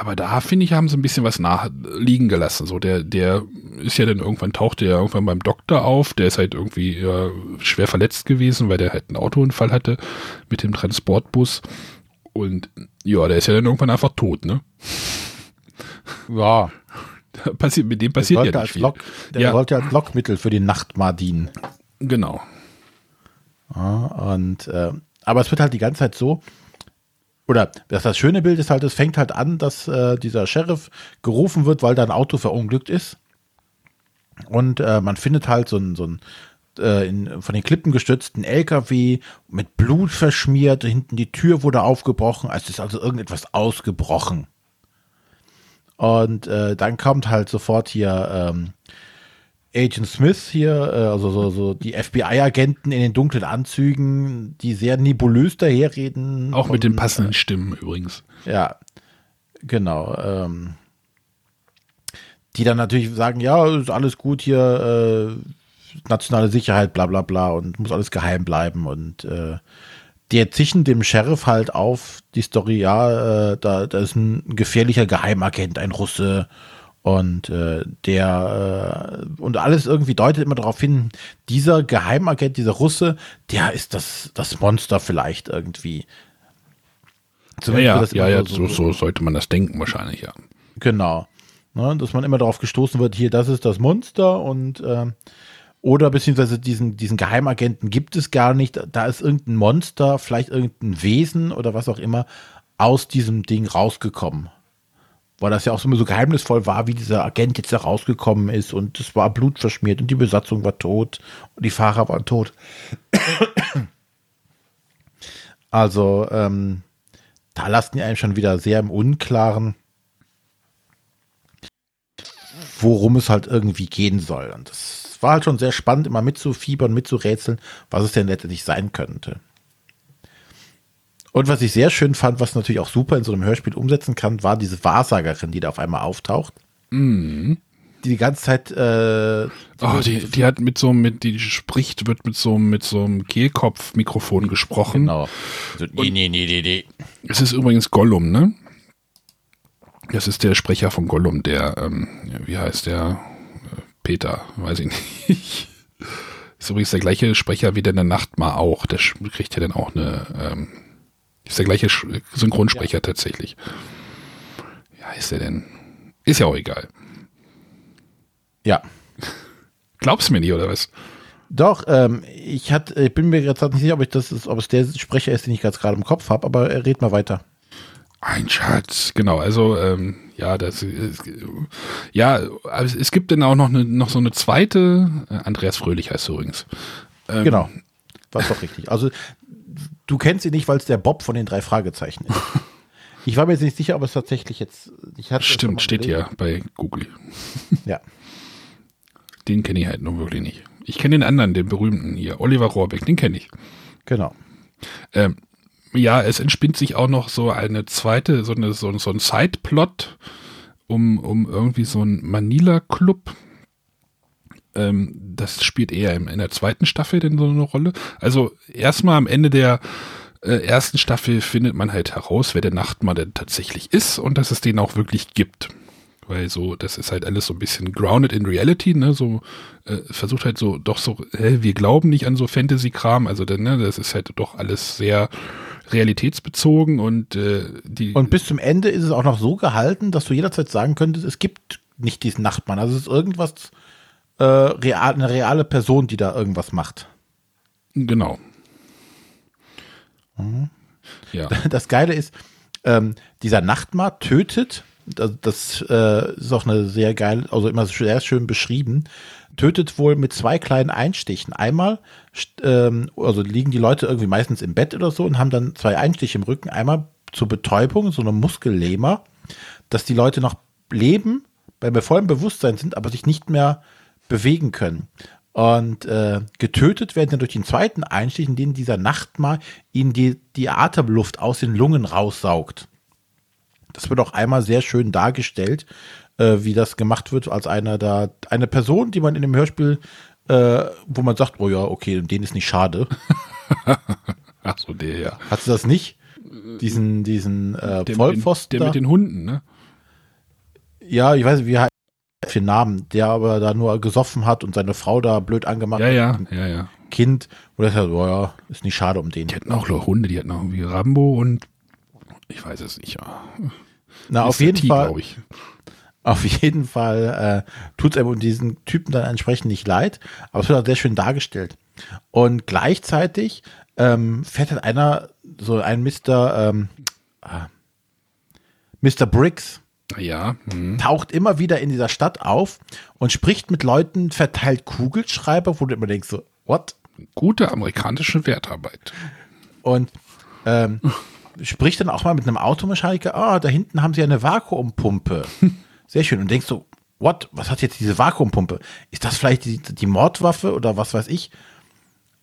aber da finde ich, haben sie ein bisschen was nachliegen gelassen. So, der, der ist ja dann irgendwann, tauchte ja irgendwann beim Doktor auf, der ist halt irgendwie ja, schwer verletzt gewesen, weil der halt einen Autounfall hatte mit dem Transportbus. Und ja, der ist ja dann irgendwann einfach tot, ne? Ja. Passiert, mit dem passiert ja nicht viel. Lok, der ja. sollte als Lockmittel für die Nachtmar dienen. Genau. Ja, und, äh, aber es wird halt die ganze Zeit so, oder das, das schöne Bild ist halt, es fängt halt an, dass äh, dieser Sheriff gerufen wird, weil da ein Auto verunglückt ist. Und äh, man findet halt so ein, so ein äh, in, von den Klippen gestützten LKW mit Blut verschmiert. Hinten die Tür wurde aufgebrochen. Es ist also irgendetwas ausgebrochen. Und äh, dann kommt halt sofort hier ähm, Agent Smith hier, äh, also so, so die FBI-Agenten in den dunklen Anzügen, die sehr nebulös daherreden. Auch mit den passenden Stimmen übrigens. Ja, genau. Ähm, die dann natürlich sagen, ja, ist alles gut hier, äh, nationale Sicherheit, bla bla bla und muss alles geheim bleiben und äh, die zischen dem Sheriff halt auf die Story, ja, äh, da, da ist ein gefährlicher Geheimagent, ein Russe Und äh, der äh, und alles irgendwie deutet immer darauf hin, dieser Geheimagent, dieser Russe, der ist das, das Monster vielleicht irgendwie. Zumindest ja, ja, ja, so, so, sollte man das denken wahrscheinlich, ja. Genau. Ne, dass man immer darauf gestoßen wird, hier, das ist das Monster und äh, oder beziehungsweise diesen, diesen Geheimagenten gibt es gar nicht. Da ist irgendein Monster, vielleicht irgendein Wesen oder was auch immer aus diesem Ding rausgekommen weil das ja auch so, so geheimnisvoll war, wie dieser Agent jetzt da rausgekommen ist und es war blutverschmiert und die Besatzung war tot und die Fahrer waren tot. Also, ähm, da lassen die einen schon wieder sehr im Unklaren, worum es halt irgendwie gehen soll. Und das war halt schon sehr spannend, immer mitzufiebern, mitzurätseln, was es denn letztendlich sein könnte. Und was ich sehr schön fand, was natürlich auch super in so einem Hörspiel umsetzen kann, war diese Wahrsagerin, die da auf einmal auftaucht. Mhm. Die die ganze Zeit. Äh, die, oh, die, die, hat mit so mit, die spricht, wird mit so mit so einem Kehlkopf-Mikrofon gesprochen. Genau. So, nee, nee, nee, nee, nee. Es ist übrigens Gollum, ne? Das ist der Sprecher von Gollum, der, ähm, wie heißt der? Peter, weiß ich nicht. ist übrigens der gleiche Sprecher wie der in der Nachtmar auch. Der kriegt ja dann auch eine ähm, ist der gleiche Synchronsprecher ja. tatsächlich. Wie heißt der denn? Ist ja auch egal. Ja. Glaubst du mir nicht, oder was? Doch, ähm, ich, hat, ich bin mir gerade nicht sicher, ob, ich das ist, ob es der Sprecher ist, den ich gerade im Kopf habe, aber red mal weiter. Ein Schatz, genau. Also ähm, ja, das ist, ja, also es gibt dann auch noch eine, noch so eine zweite. Äh, Andreas Fröhlich heißt übrigens. Ähm, genau, war doch richtig. Also du kennst ihn nicht, weil es der Bob von den drei Fragezeichen ist. Ich war mir jetzt nicht sicher, ob es tatsächlich jetzt. Stimmt, steht ja bei Google. Ja. Den kenne ich halt nur wirklich nicht. Ich kenne den anderen, den berühmten hier, Oliver Rohrbeck, den kenne ich. Genau. Ähm, ja, es entspinnt sich auch noch so eine zweite, so, eine, so, so ein Sideplot um, um irgendwie so ein Manila-Club. Ähm, das spielt eher in, in der zweiten Staffel denn so eine Rolle. Also erstmal am Ende der äh, ersten Staffel findet man halt heraus, wer der Nachtmann denn tatsächlich ist und dass es den auch wirklich gibt. Weil so, das ist halt alles so ein bisschen grounded in reality, ne? So äh, versucht halt so, doch so, hä, wir glauben nicht an so Fantasy-Kram, also dann, ne, das ist halt doch alles sehr realitätsbezogen und äh, die. Und bis zum Ende ist es auch noch so gehalten, dass du jederzeit sagen könntest, es gibt nicht diesen Nachtmann. Also es ist irgendwas äh, real, eine reale Person, die da irgendwas macht. Genau. Mhm. Ja. Das Geile ist, ähm, dieser Nachtmar tötet, das, das äh, ist auch eine sehr geil, also immer sehr schön beschrieben, tötet wohl mit zwei kleinen Einstichen. Einmal, ähm, also liegen die Leute irgendwie meistens im Bett oder so und haben dann zwei Einstiche im Rücken. Einmal zur Betäubung, so eine Muskellähmer, dass die Leute noch leben, bei vollem Bewusstsein sind, aber sich nicht mehr bewegen können. Und äh, getötet werden dann durch den zweiten Einstich, in dem dieser Nachtmar ihnen die, die Atemluft aus den Lungen raussaugt. Das wird auch einmal sehr schön dargestellt, äh, wie das gemacht wird, als einer da, eine Person, die man in dem Hörspiel, äh, wo man sagt, oh ja, okay, den ist nicht schade. Ach so, der, ja. Hast du das nicht? Diesen, diesen äh, der Vollpfosten. Mit den, der mit den Hunden, ne? Ja, ich weiß nicht, wie heißt für Namen, der aber da nur gesoffen hat und seine Frau da blöd angemacht ja, hat. Ja, ja, ja. Kind, wo das halt, oh ja, ist nicht schade um den. Die hatten auch Hunde, die hatten auch irgendwie Rambo und ich weiß es nicht. Ja. Na, auf jeden, Fall, auf jeden Fall. äh, tut es einem um diesen Typen dann entsprechend nicht leid, aber es wird auch sehr schön dargestellt. Und gleichzeitig ähm, fährt halt einer, so ein Mr. Ähm, ah, Mr. Briggs, ja. Mhm. Taucht immer wieder in dieser Stadt auf und spricht mit Leuten, verteilt Kugelschreiber, wo du immer denkst, so, what? Gute amerikanische Wertarbeit. Und ähm, spricht dann auch mal mit einem Automechaniker, ah, da hinten haben sie eine Vakuumpumpe. Sehr schön. Und denkst so, what? Was hat jetzt diese Vakuumpumpe? Ist das vielleicht die, die Mordwaffe oder was weiß ich?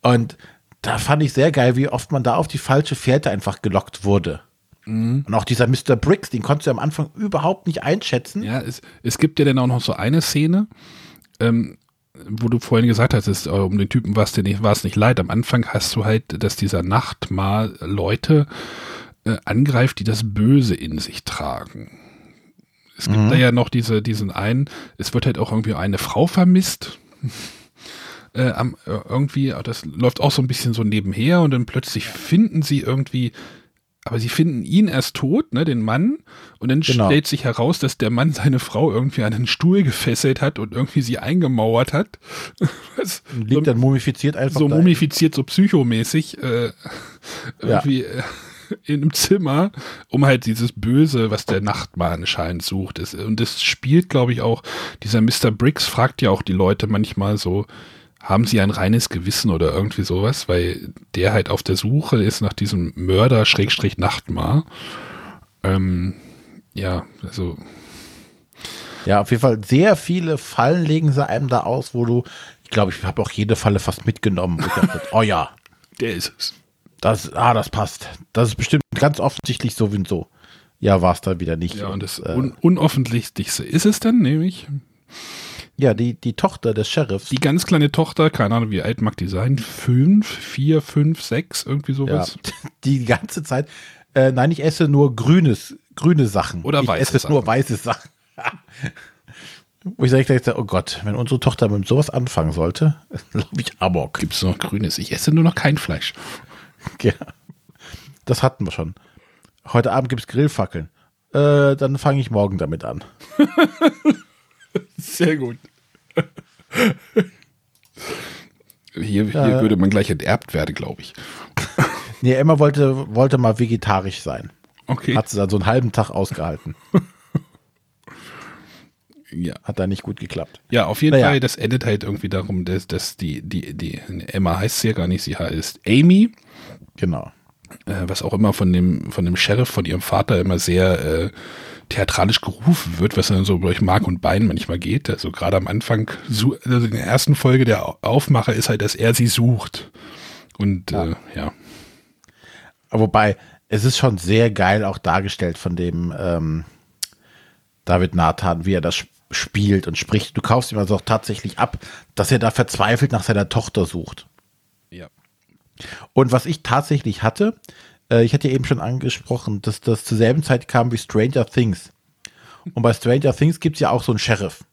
Und da fand ich sehr geil, wie oft man da auf die falsche Fährte einfach gelockt wurde. Mhm. Und auch dieser Mr. Briggs, den konntest du am Anfang überhaupt nicht einschätzen. Ja, es, es gibt ja dann auch noch so eine Szene, ähm, wo du vorhin gesagt hast, ist, äh, um den Typen war es dir nicht, war es nicht leid. Am Anfang hast du halt, dass dieser Nacht mal Leute äh, angreift, die das Böse in sich tragen. Es gibt Mhm. da ja noch diese, diesen einen, es wird halt auch irgendwie eine Frau vermisst. Äh, am, äh, irgendwie, das läuft auch so ein bisschen so nebenher und dann plötzlich finden sie irgendwie, aber sie finden ihn erst tot, ne, den Mann, und dann Genau. stellt sich heraus, dass der Mann seine Frau irgendwie an einen Stuhl gefesselt hat und irgendwie sie eingemauert hat. Was Liegt dann mumifiziert einfach so da. mumifiziert, so psychomäßig, äh, irgendwie äh, in einem Zimmer, um halt dieses Böse, was der Nachtmann anscheinend sucht. Ist, und das spielt, glaube ich, auch, dieser Mr. Briggs fragt ja auch die Leute manchmal so, haben sie ein reines Gewissen oder irgendwie sowas, weil der halt auf der Suche ist nach diesem Mörder Schrägstrich Nachtmar. Ähm, ja, also Ja, auf jeden Fall sehr viele Fallen legen sie einem da aus, wo du, ich glaube, ich habe auch jede Falle fast mitgenommen. dachte, oh ja, der ist es. das, ah, das passt. Das ist bestimmt ganz offensichtlich so wie so. Ja, war es da wieder nicht. Ja, und das äh, un unoffensichtlichste ist es dann, nämlich ja, die, die Tochter des Sheriffs. die ganz kleine Tochter, keine Ahnung, wie alt mag die sein? Fünf, vier, fünf, sechs, irgendwie Ja, sowas. die ganze Zeit. Äh, nein, ich esse nur grünes, grüne Sachen. Oder ich weiße esse nur weiße Sachen. Wo ich dachte, oh Gott, wenn unsere Tochter mit sowas anfangen sollte, glaube ich Amok. Gibt's noch grünes? Ich esse nur noch kein Fleisch. Ja, das hatten wir schon. Heute Abend gibt es Grillfackeln. Äh, dann fange ich morgen damit an. Sehr gut. Hier, hier Ja. würde man gleich enterbt werden, glaube ich. Nee, Emma wollte, wollte mal vegetarisch sein. Okay. Hat sie dann so einen halben Tag ausgehalten. Ja. Hat da nicht gut geklappt. Ja, auf jeden Naja. Fall, das endet halt irgendwie darum, dass, dass die, die, die, Emma heißt sie ja gar nicht, sie heißt Amy. Genau. Äh, was auch immer von dem, von dem Sheriff, von ihrem Vater immer sehr äh, theatralisch gerufen wird, was dann so durch Mark und Bein manchmal geht. Also gerade am Anfang, also in der ersten Folge der Au- Aufmacher ist halt, dass er sie sucht. Und ja, äh, ja. Wobei, es ist schon sehr geil auch dargestellt von dem ähm, David Nathan, wie er das sp- spielt und spricht. Du kaufst ihm also auch tatsächlich ab, dass er da verzweifelt nach seiner Tochter sucht. Ja. Und was ich tatsächlich hatte, äh, ich hatte ja eben schon angesprochen, dass das zur selben Zeit kam wie Stranger Things. Und bei Stranger Things gibt es ja auch so einen Sheriff.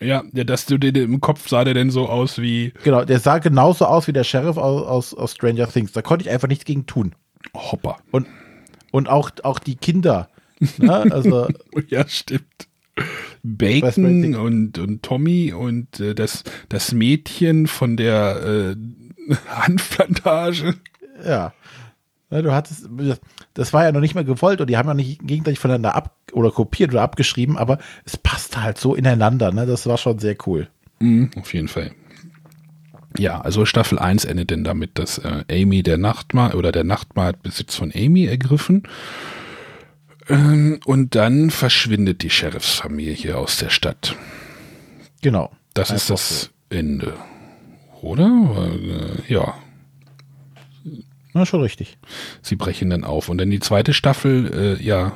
Ja, ja, dass du den im Kopf sah der denn so aus wie. Genau, der sah genauso aus wie der Sheriff aus, aus, aus Stranger Things. Da konnte ich einfach nichts gegen tun. Hopper. Und, und auch, auch die Kinder. Ne? Also, ja, stimmt. Bacon und, und Tommy und äh, das, das Mädchen von der äh, Handplantage. ja. Ne, Du hattest, das war ja noch nicht mehr gewollt und die haben ja nicht gegenseitig voneinander ab oder kopiert oder abgeschrieben, aber es passte halt so ineinander. Ne? Das war schon sehr cool. Mhm, auf jeden Fall. Ja, also Staffel 1 endet denn damit, dass äh, Amy der Nachtmahl oder der Nachtmahl hat Besitz von Amy ergriffen. Ähm, und dann verschwindet die Sheriffsfamilie aus der Stadt. Genau. Das ist das Ende. Oder? Weil, äh, ja. Na, schon richtig. Sie brechen dann auf. Und dann die zweite Staffel, äh, ja,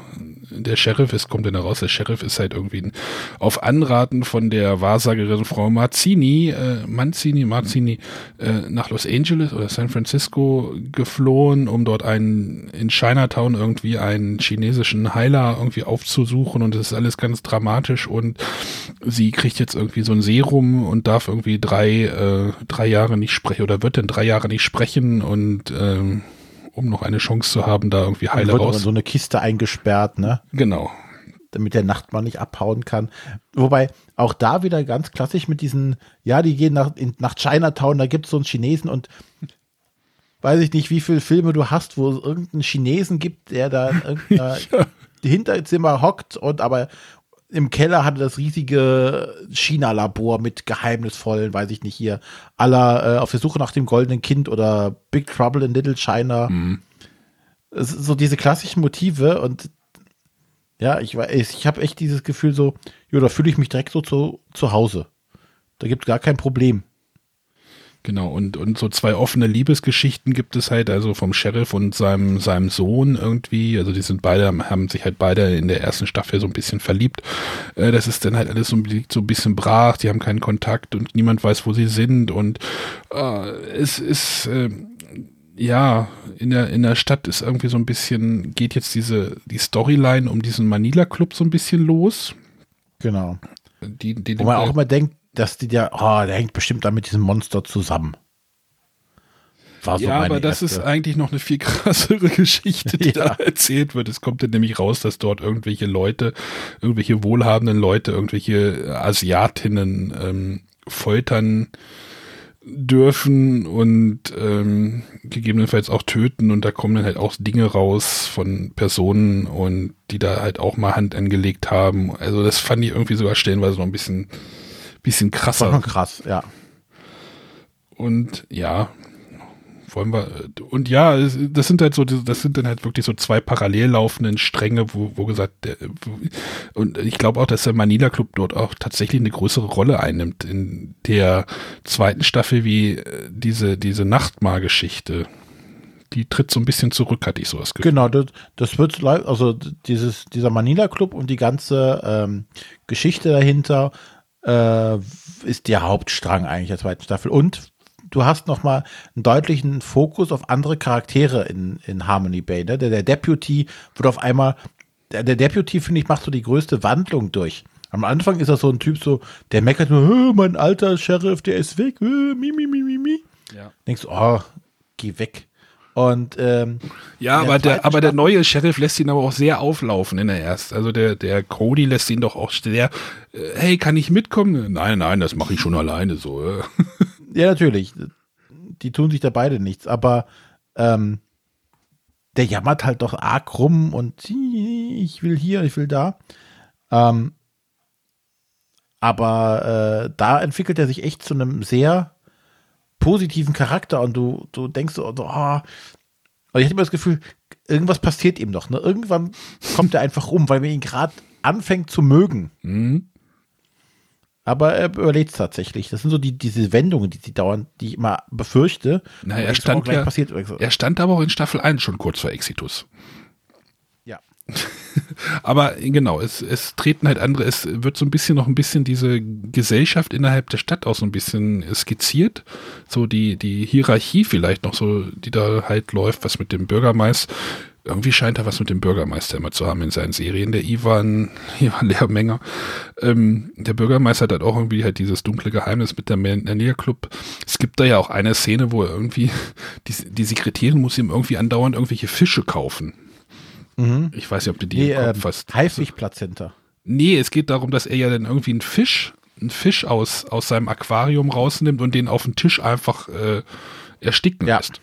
der Sheriff ist, kommt dann heraus, der Sheriff ist halt irgendwie auf Anraten von der Wahrsagerin Frau Mazzini, äh, Manzini, Mazzini, äh, nach Los Angeles oder San Francisco geflohen, um dort einen, in Chinatown irgendwie einen chinesischen Heiler irgendwie aufzusuchen. Und das ist alles ganz dramatisch. Und sie kriegt jetzt irgendwie so ein Serum und darf irgendwie drei, äh, drei Jahre nicht sprechen oder wird dann drei Jahre nicht sprechen. Und ähm, um noch eine Chance zu haben, da irgendwie heile aber in raus. so eine Kiste eingesperrt, ne? Genau. Damit der Nachtmann nicht abhauen kann. Wobei auch da wieder ganz klassisch mit diesen, ja, die gehen nach, in, nach Chinatown, da gibt es so einen Chinesen und weiß ich nicht, wie viele Filme du hast, wo es irgendeinen Chinesen gibt, der da in irgendeinem Hinterzimmer hockt und aber im Keller hatte das riesige China-Labor mit geheimnisvollen, weiß ich nicht hier, aller äh, auf der Suche nach dem goldenen Kind oder Big Trouble in Little China. Ist so diese klassischen Motive und ja, ich weiß, ich habe echt dieses Gefühl so, ja, da fühle ich mich direkt so zu, zu Hause. Da gibt es gar kein Problem. Genau, und, und so zwei offene Liebesgeschichten gibt es halt, also vom Sheriff und seinem, seinem Sohn irgendwie. Also die sind beide, haben sich halt beide in der ersten Staffel so ein bisschen verliebt. Äh, das ist dann halt alles so, so ein bisschen brach, die haben keinen Kontakt und niemand weiß, wo sie sind. Und äh, es ist, äh, ja, in der, in der Stadt ist irgendwie so ein bisschen, geht jetzt diese, die Storyline um diesen Manila Club so ein bisschen los. Genau. Die, die, Wo man auch immer denkt, dass die da, oh, der hängt bestimmt da mit diesem Monster zusammen. War so ja, aber das erste. ist eigentlich noch eine viel krassere Geschichte, die ja. da erzählt wird. Es kommt dann nämlich raus, dass dort irgendwelche Leute, irgendwelche wohlhabenden Leute, irgendwelche Asiatinnen ähm, foltern dürfen und ähm, gegebenenfalls auch töten und da kommen dann halt auch Dinge raus von Personen und die da halt auch mal Hand angelegt haben. Also das fand ich irgendwie sogar stellenweise noch ein bisschen, bisschen krasser. War krass, ja. Und ja, wollen wir, und ja, das sind halt so, das sind dann halt wirklich so zwei parallel laufenden Stränge, wo, wo gesagt, und ich glaube auch, dass der Manila Club dort auch tatsächlich eine größere Rolle einnimmt in der zweiten Staffel wie äh, diese, diese Nachtmar-Geschichte. Die tritt so ein bisschen zurück, hatte ich so das Gefühl. Genau, das, das wird, also dieses, dieser Manila Club und die ganze ähm, Geschichte dahinter äh, ist der Hauptstrang eigentlich der zweiten Staffel. Und du hast nochmal einen deutlichen Fokus auf andere Charaktere in, in Harmony Bay. Ne? Der, der Deputy wird auf einmal, der, der Deputy, finde ich, macht so die größte Wandlung durch. Am Anfang ist er so ein Typ so, der meckert nur, mein alter Sheriff, der ist weg, mi, mi, mi, mi, mi. Ja. Denkst du, oh, geh weg. Und ähm, ja, aber der, aber der neue Sheriff lässt ihn aber auch sehr auflaufen in der ersten. Also der, der Cody lässt ihn doch auch sehr, äh, hey, kann ich mitkommen? Nein, nein, das mache ich schon alleine so. Äh. Ja, natürlich. Die tun sich da beide nichts, aber ähm, der jammert halt doch arg rum und ich will hier, ich will da. Ähm, aber äh, da entwickelt er sich echt zu einem sehr positiven Charakter und du, du denkst so, oh, also ich hatte immer das Gefühl, irgendwas passiert ihm doch. Ne? Irgendwann kommt er einfach rum, weil man ihn gerade anfängt zu mögen. Mhm. Aber er überlebt es tatsächlich. Das sind so die, diese Wendungen, die sie dauern, die ich immer befürchte. Na, er, stand ja, passiert. er stand aber auch in Staffel 1 schon kurz vor Exitus. Aber genau, es, es treten halt andere, es wird so ein bisschen noch ein bisschen diese Gesellschaft innerhalb der Stadt auch so ein bisschen skizziert. So die, die Hierarchie vielleicht noch so, die da halt läuft, was mit dem Bürgermeister irgendwie scheint er was mit dem Bürgermeister immer zu haben in seinen Serien, der Ivan, Ivan Lehrmenger. Ähm, der Bürgermeister hat halt auch irgendwie halt dieses dunkle Geheimnis mit der Mania Club. Es gibt da ja auch eine Szene, wo er irgendwie, die, die Sekretärin muss ihm irgendwie andauernd irgendwelche Fische kaufen. Mhm. Ich weiß nicht, ob du die nee, im Kopf ähm, hast. Haifischplazenta. Nee, es geht darum, dass er ja dann irgendwie einen Fisch, einen Fisch aus, aus seinem Aquarium rausnimmt und den auf den Tisch einfach äh, ersticken ja. lässt.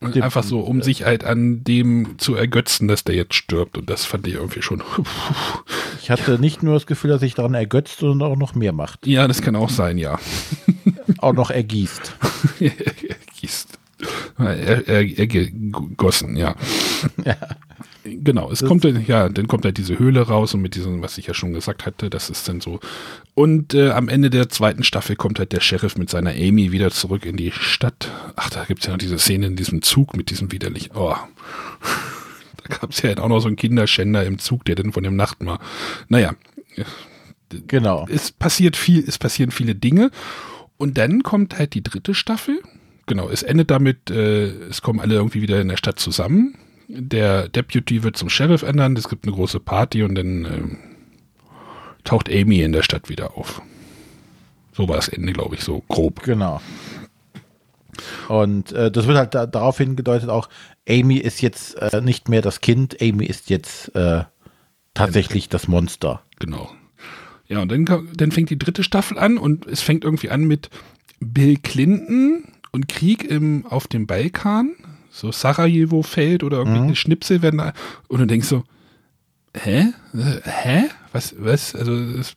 Dem, Einfach so, um sich halt an dem zu ergötzen, dass der jetzt stirbt. Und das fand ich irgendwie schon. ich hatte nicht nur das Gefühl, dass sich daran ergötzt, sondern auch noch mehr macht. Ja, das kann auch sein, ja. auch noch ergießt. ergießt. Er, er, er gegossen, ja. ja. Genau, es das kommt dann, ja, dann kommt halt diese Höhle raus und mit diesem, was ich ja schon gesagt hatte, das ist dann so. Und äh, am Ende der zweiten Staffel kommt halt der Sheriff mit seiner Amy wieder zurück in die Stadt. Ach, da gibt's ja noch diese Szene in diesem Zug mit diesem widerlichen, oh. Da gab's ja halt auch noch so einen Kinderschänder im Zug, der dann von dem Nachtmahr. Naja. Genau. Es passiert viel, es passieren viele Dinge. Und dann kommt halt die dritte Staffel. Genau, es endet damit, äh, es kommen alle irgendwie wieder in der Stadt zusammen der Deputy wird zum Sheriff ändern, es gibt eine große Party und dann äh, taucht Amy in der Stadt wieder auf. So war das Ende, glaube ich, so grob. Genau. Und äh, das wird halt da, darauf hingedeutet auch, Amy ist jetzt äh, nicht mehr das Kind, Amy ist jetzt äh, tatsächlich das Monster. Genau. Ja, und dann, dann fängt die dritte Staffel an und es fängt irgendwie an mit Bill Clinton und Krieg im, auf dem Balkan so Sarajevo fällt oder irgendwie mhm. Schnipsel werden da, und du denkst so, hä? Hä? Was, was? Also es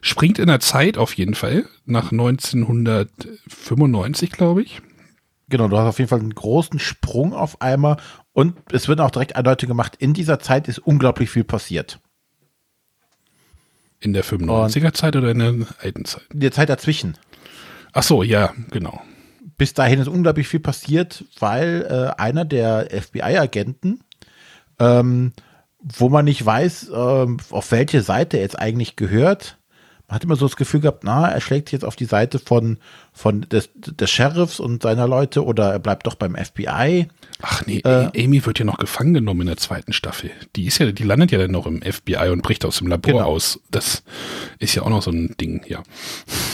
springt in der Zeit auf jeden Fall, nach 1995, glaube ich. Genau, du hast auf jeden Fall einen großen Sprung auf einmal und es wird auch direkt eindeutig gemacht, in dieser Zeit ist unglaublich viel passiert. In der 95er Zeit oder in der alten Zeit? In der Zeit dazwischen. Ach so, ja, genau bis dahin ist unglaublich viel passiert, weil äh, einer der FBI-Agenten, ähm, wo man nicht weiß, äh, auf welche Seite er jetzt eigentlich gehört, hat immer so das Gefühl gehabt, na, er schlägt jetzt auf die Seite von, von des, des Sheriffs und seiner Leute oder er bleibt doch beim FBI. Ach nee, äh, Amy wird ja noch gefangen genommen in der zweiten Staffel. Die ist ja, die landet ja dann noch im FBI und bricht aus dem Labor genau. aus. Das ist ja auch noch so ein Ding, ja.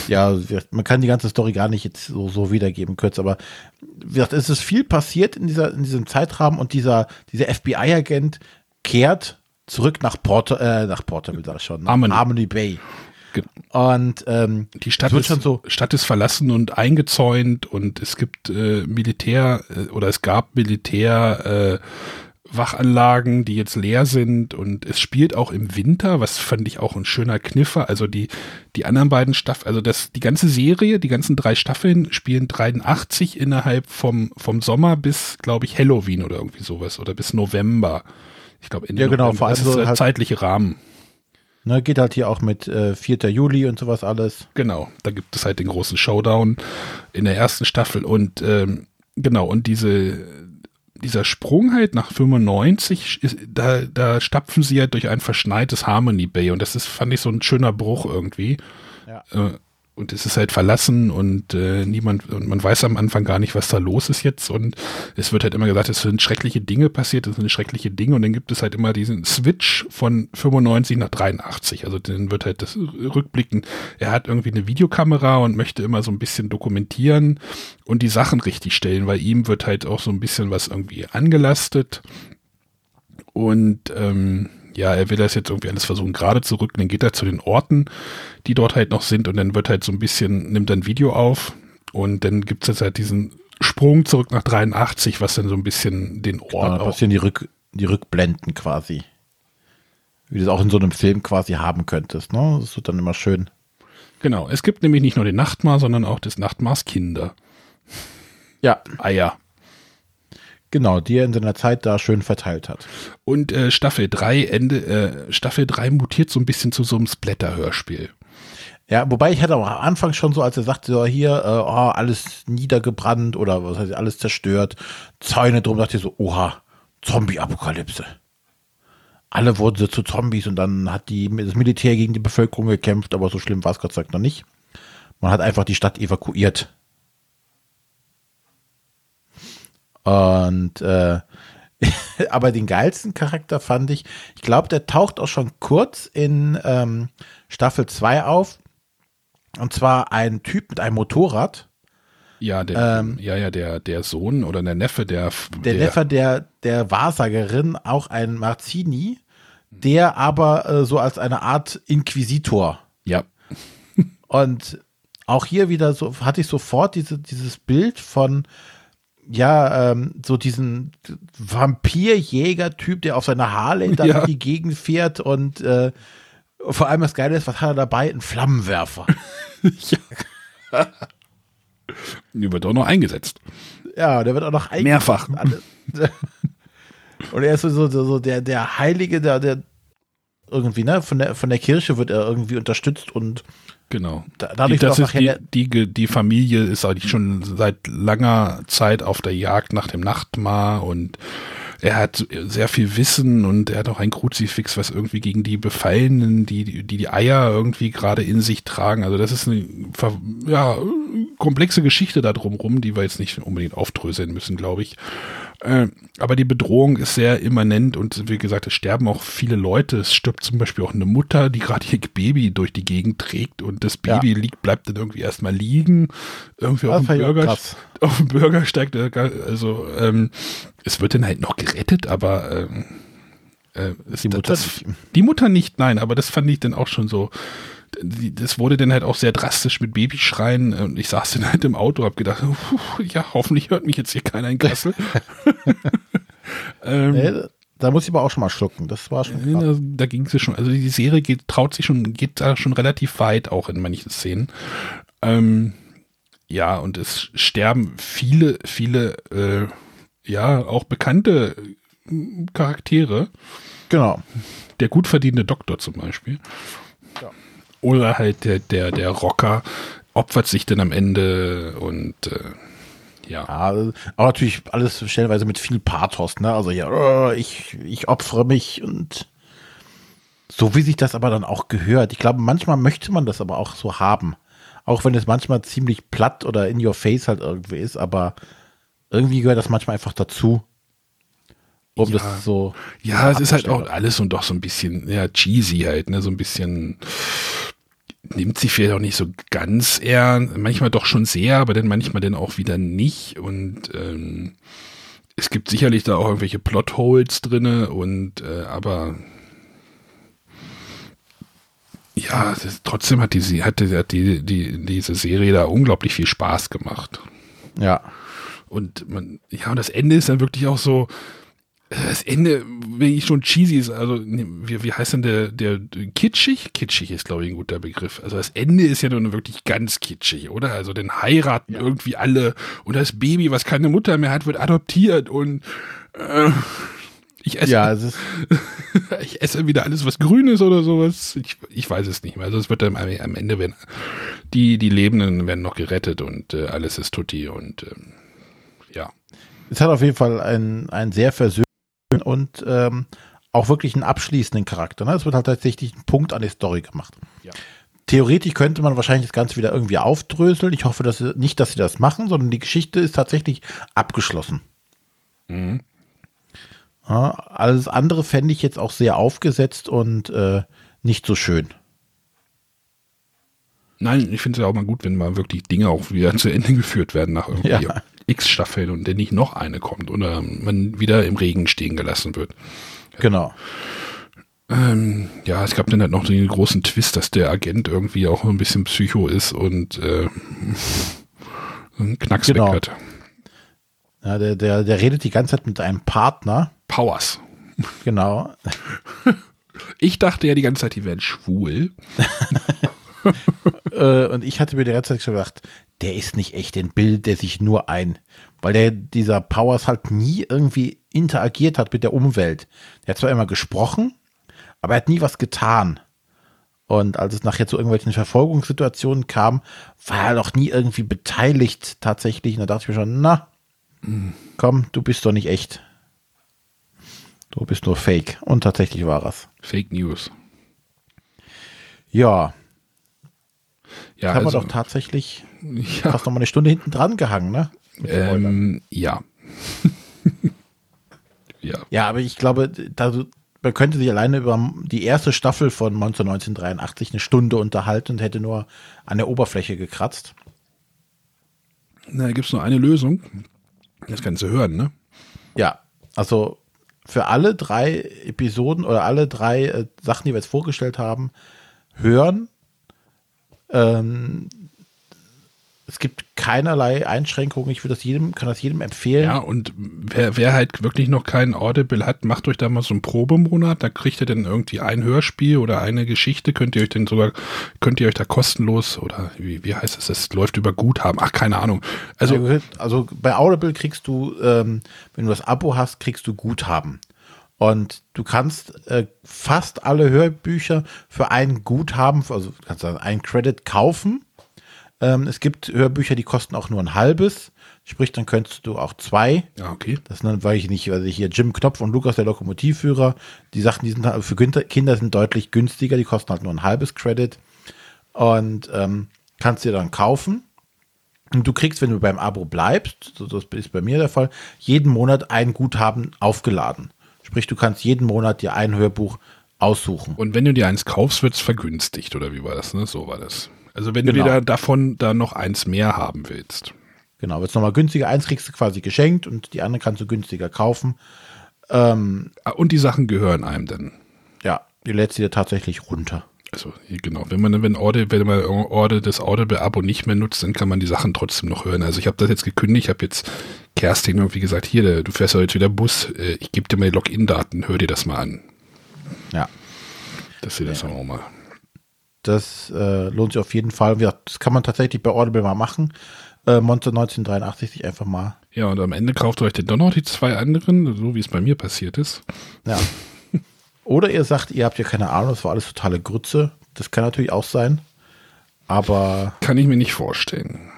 Ja, man kann die ganze Story gar nicht jetzt so, so wiedergeben, kurz, aber wie gesagt, es ist viel passiert in dieser, in diesem Zeitrahmen und dieser, dieser FBI-Agent kehrt zurück nach Porter, äh, nach Porterville, sag ich schon, nach Harmony. Harmony Bay. Und ähm, die Stadt ist, schon so Stadt ist verlassen und eingezäunt und es gibt äh, Militär äh, oder es gab Militär äh, Wachanlagen, die jetzt leer sind und es spielt auch im Winter, was fand ich auch ein schöner Kniffer. Also die, die anderen beiden Staffeln, also das, die ganze Serie, die ganzen drei Staffeln spielen 83 innerhalb vom, vom Sommer bis, glaube ich, Halloween oder irgendwie sowas oder bis November. Ich glaube, Ende ja, genau, November. vor allem das ist so der halt zeitliche Rahmen. Ne, geht halt hier auch mit äh, 4. Juli und sowas alles. Genau, da gibt es halt den großen Showdown in der ersten Staffel und ähm, genau, und diese, dieser Sprung halt nach 95, ist, da, da stapfen sie halt durch ein verschneites Harmony Bay und das ist, fand ich so ein schöner Bruch irgendwie. Ja. Äh, und es ist halt verlassen und äh, niemand und man weiß am Anfang gar nicht, was da los ist jetzt. Und es wird halt immer gesagt, es sind schreckliche Dinge passiert, es sind schreckliche Dinge. Und dann gibt es halt immer diesen Switch von 95 nach 83, also dann wird halt das rückblicken, er hat irgendwie eine Videokamera und möchte immer so ein bisschen dokumentieren und die Sachen richtig stellen, weil ihm wird halt auch so ein bisschen was irgendwie angelastet. Und ähm, ja, er will das jetzt irgendwie alles versuchen gerade zu rücken, dann geht er zu den Orten, die dort halt noch sind und dann wird halt so ein bisschen, nimmt ein Video auf und dann gibt es jetzt halt diesen Sprung zurück nach 83, was dann so ein bisschen den Ort genau, passieren die, Rück, die Rückblenden quasi. Wie du es auch in so einem Film quasi haben könntest, ne? Das wird dann immer schön. Genau, es gibt nämlich nicht nur den Nachtmar, sondern auch des Nachtmars Kinder. Ja. Eier. Genau, die er in seiner Zeit da schön verteilt hat. Und äh, Staffel 3 Ende, äh, Staffel 3 mutiert so ein bisschen zu so einem Splatter-Hörspiel. Ja, wobei ich hatte am Anfang schon so, als er sagte, so hier, äh, oh, alles niedergebrannt oder was heißt, alles zerstört, Zäune drum, dachte ich so, oha, Zombie-Apokalypse. Alle wurden so zu Zombies und dann hat die, das Militär gegen die Bevölkerung gekämpft, aber so schlimm war es Gott sei Dank noch nicht. Man hat einfach die Stadt evakuiert. Und äh, aber den geilsten Charakter fand ich, ich glaube, der taucht auch schon kurz in ähm, Staffel 2 auf. Und zwar ein Typ mit einem Motorrad. Ja, der, ähm, ja, ja, der, der Sohn oder der Neffe der. Der, der Neffe der, der Wahrsagerin, auch ein Marzini, der aber äh, so als eine Art Inquisitor. Ja. Und auch hier wieder so hatte ich sofort diese, dieses Bild von ja, ähm, so diesen Vampirjäger-Typ, der auf seiner Harley da ja. die Gegend fährt und äh, vor allem das Geile ist, was hat er dabei? Ein Flammenwerfer. ja. Der wird auch noch eingesetzt. Ja, der wird auch noch eingesetzt. Mehrfach. Und er ist so, so, so der, der Heilige, der, der irgendwie, ne, von der, von der Kirche wird er irgendwie unterstützt und Genau. dadurch das ist die, die, die Familie ist eigentlich schon seit langer Zeit auf der Jagd nach dem Nachtmar und er hat sehr viel Wissen und er hat auch ein Kruzifix, was irgendwie gegen die Befallenen, die die, die Eier irgendwie gerade in sich tragen. Also das ist eine ja, komplexe Geschichte da drumrum, die wir jetzt nicht unbedingt aufdröseln müssen, glaube ich. Äh, aber die Bedrohung ist sehr immanent und wie gesagt, es sterben auch viele Leute. Es stirbt zum Beispiel auch eine Mutter, die gerade ihr Baby durch die Gegend trägt und das Baby ja. liegt, bleibt dann irgendwie erstmal liegen. Irgendwie auf dem, Bürger, auf dem Bürgersteig. Also ähm, es wird dann halt noch gerettet, aber ähm, äh, die, Mutter das, die Mutter nicht, nein, aber das fand ich dann auch schon so das wurde dann halt auch sehr drastisch mit Babyschreien und ich saß dann halt im Auto, hab gedacht, ja, hoffentlich hört mich jetzt hier keiner in Kassel. ähm, nee, da muss ich aber auch schon mal schlucken. Das war schon. Da, da ging es schon. Also die Serie geht, traut sich schon, geht da schon relativ weit auch in manchen Szenen. Ähm, ja, und es sterben viele, viele, äh, ja, auch bekannte Charaktere. Genau. Der gut verdienende Doktor zum Beispiel. Ja oder halt der, der, der Rocker opfert sich dann am Ende und äh, ja. ja. Aber natürlich alles stellenweise mit viel Pathos, ne? Also ja, oh, ich, ich opfere mich und so wie sich das aber dann auch gehört. Ich glaube, manchmal möchte man das aber auch so haben. Auch wenn es manchmal ziemlich platt oder in your face halt irgendwie ist, aber irgendwie gehört das manchmal einfach dazu. Um ja. das so. Ja, es ist halt auch alles und doch so ein bisschen, ja, cheesy halt, ne, so ein bisschen nimmt sich vielleicht auch nicht so ganz ernst, manchmal doch schon sehr, aber dann manchmal dann auch wieder nicht und ähm, es gibt sicherlich da auch irgendwelche Plotholes drinne und äh, aber ja, ist, trotzdem hat die hat, die, hat die, die, diese Serie da unglaublich viel Spaß gemacht. Ja. Und man, ja, und das Ende ist dann wirklich auch so, das Ende, wenn ich schon cheesy ist, also wie, wie heißt denn der, der kitschig? Kitschig ist, glaube ich, ein guter Begriff. Also das Ende ist ja nun wirklich ganz kitschig, oder? Also den heiraten ja. irgendwie alle und das Baby, was keine Mutter mehr hat, wird adoptiert und äh, ich esse, ja, ich esse wieder alles, was grün ist oder sowas. Ich, ich weiß es nicht mehr. Also es wird dann am, Ende werden die, die Lebenden werden noch gerettet und äh, alles ist tutti und ähm, ja. Es hat auf jeden Fall einen, einen sehr versöhnlichen und ähm, auch wirklich einen abschließenden Charakter. Ne? Es wird halt tatsächlich ein Punkt an die Story gemacht. Ja. Theoretisch könnte man wahrscheinlich das Ganze wieder irgendwie aufdröseln. Ich hoffe dass sie, nicht, dass sie das machen, sondern die Geschichte ist tatsächlich abgeschlossen. Mhm. Ja, alles andere fände ich jetzt auch sehr aufgesetzt und äh, nicht so schön. Nein, ich finde es ja auch mal gut, wenn mal wirklich Dinge auch wieder zu Ende geführt werden nach irgendwie Ja. X Staffeln und dann nicht noch eine kommt oder man wieder im Regen stehen gelassen wird. Genau. Ähm, ja, es gab dann halt noch den großen Twist, dass der Agent irgendwie auch ein bisschen Psycho ist und äh, einen Knacks Genau. weg hat. Ja, der, der, der redet die ganze Zeit mit einem Partner. Powers. Genau. Ich dachte ja die ganze Zeit, die wären schwul. äh, und ich hatte mir die ganze Zeit schon gedacht, der ist nicht echt, den bildet der sich nur ein. Weil der, dieser Powers halt nie irgendwie interagiert hat mit der Umwelt. Der hat zwar immer gesprochen, aber er hat nie was getan. Und als es nachher zu irgendwelchen Verfolgungssituationen kam, war er doch nie irgendwie beteiligt tatsächlich. Und da dachte ich mir schon, na, komm, du bist doch nicht echt. Du bist nur Fake. Und tatsächlich war es. Fake News. Ja. Ja, haben also- wir doch tatsächlich Ja. fast noch mal eine Stunde hinten dran gehangen, ne? Ähm, ja. ja. Ja, aber ich glaube, da, man könnte sich alleine über die erste Staffel von Monster 1983 eine Stunde unterhalten und hätte nur an der Oberfläche gekratzt. Na, gibt es nur eine Lösung. Das Ganze hören, ne? Ja, also für alle drei Episoden oder alle drei äh, Sachen, die wir jetzt vorgestellt haben, hören. Ähm, es gibt keinerlei Einschränkungen. Ich würde das jedem, kann das jedem empfehlen. Ja, und wer, wer halt wirklich noch keinen Audible hat, macht euch da mal so einen Probemonat. Da kriegt ihr dann irgendwie ein Hörspiel oder eine Geschichte. Könnt ihr euch dann sogar, könnt ihr euch da kostenlos oder wie, wie heißt es, das läuft über Guthaben. Ach, keine Ahnung. Also, Also, also bei Audible kriegst du, ähm, wenn du das Abo hast, kriegst du Guthaben. Und du kannst äh, fast alle Hörbücher für ein Guthaben, also du kannst also einen Credit kaufen. Ähm, es gibt Hörbücher, die kosten auch nur ein halbes. Sprich, dann könntest du auch zwei. Ja, okay. Das sind dann, weil ich nicht, also hier Jim Knopf und Lukas, der Lokomotivführer, die Sachen, die sind für Kinder, sind deutlich günstiger, die kosten halt nur ein halbes Credit. Und ähm, kannst dir dann kaufen. Und du kriegst, wenn du beim Abo bleibst, so das ist bei mir der Fall, jeden Monat ein Guthaben aufgeladen. Sprich, du kannst jeden Monat dir ein Hörbuch aussuchen. und wenn du dir eins kaufst, wird's vergünstigt, oder wie war das, ne? So war das. Also wenn du Genau. dir da, davon da noch eins mehr haben willst. Genau, wird es nochmal günstiger. Eins kriegst du quasi geschenkt und die andere kannst du günstiger kaufen. Ähm, Ah, Und die Sachen gehören einem dann. ja, die lädst du dir tatsächlich runter. Also hier, genau, wenn man wenn Audible, wenn man Audible das Audible-Abo nicht mehr nutzt, dann kann man die Sachen trotzdem noch hören. Also ich habe das jetzt gekündigt, ich habe jetzt Kerstin irgendwie gesagt, hier, du fährst ja jetzt wieder Bus, äh, ich gebe dir mal die Login-Daten, hör dir das mal an. Ja. Dass sie das auch mal. Das äh, lohnt sich auf jeden Fall. Das kann man tatsächlich bei Audible mal machen. Äh, Monster 1983 sich einfach mal. Ja, und am Ende kauft ihr euch dann doch noch die zwei anderen, so wie es bei mir passiert ist. Ja. Oder ihr sagt, ihr habt ja keine Ahnung, das war alles totale Grütze. Das kann natürlich auch sein. Aber Kann ich mir nicht vorstellen.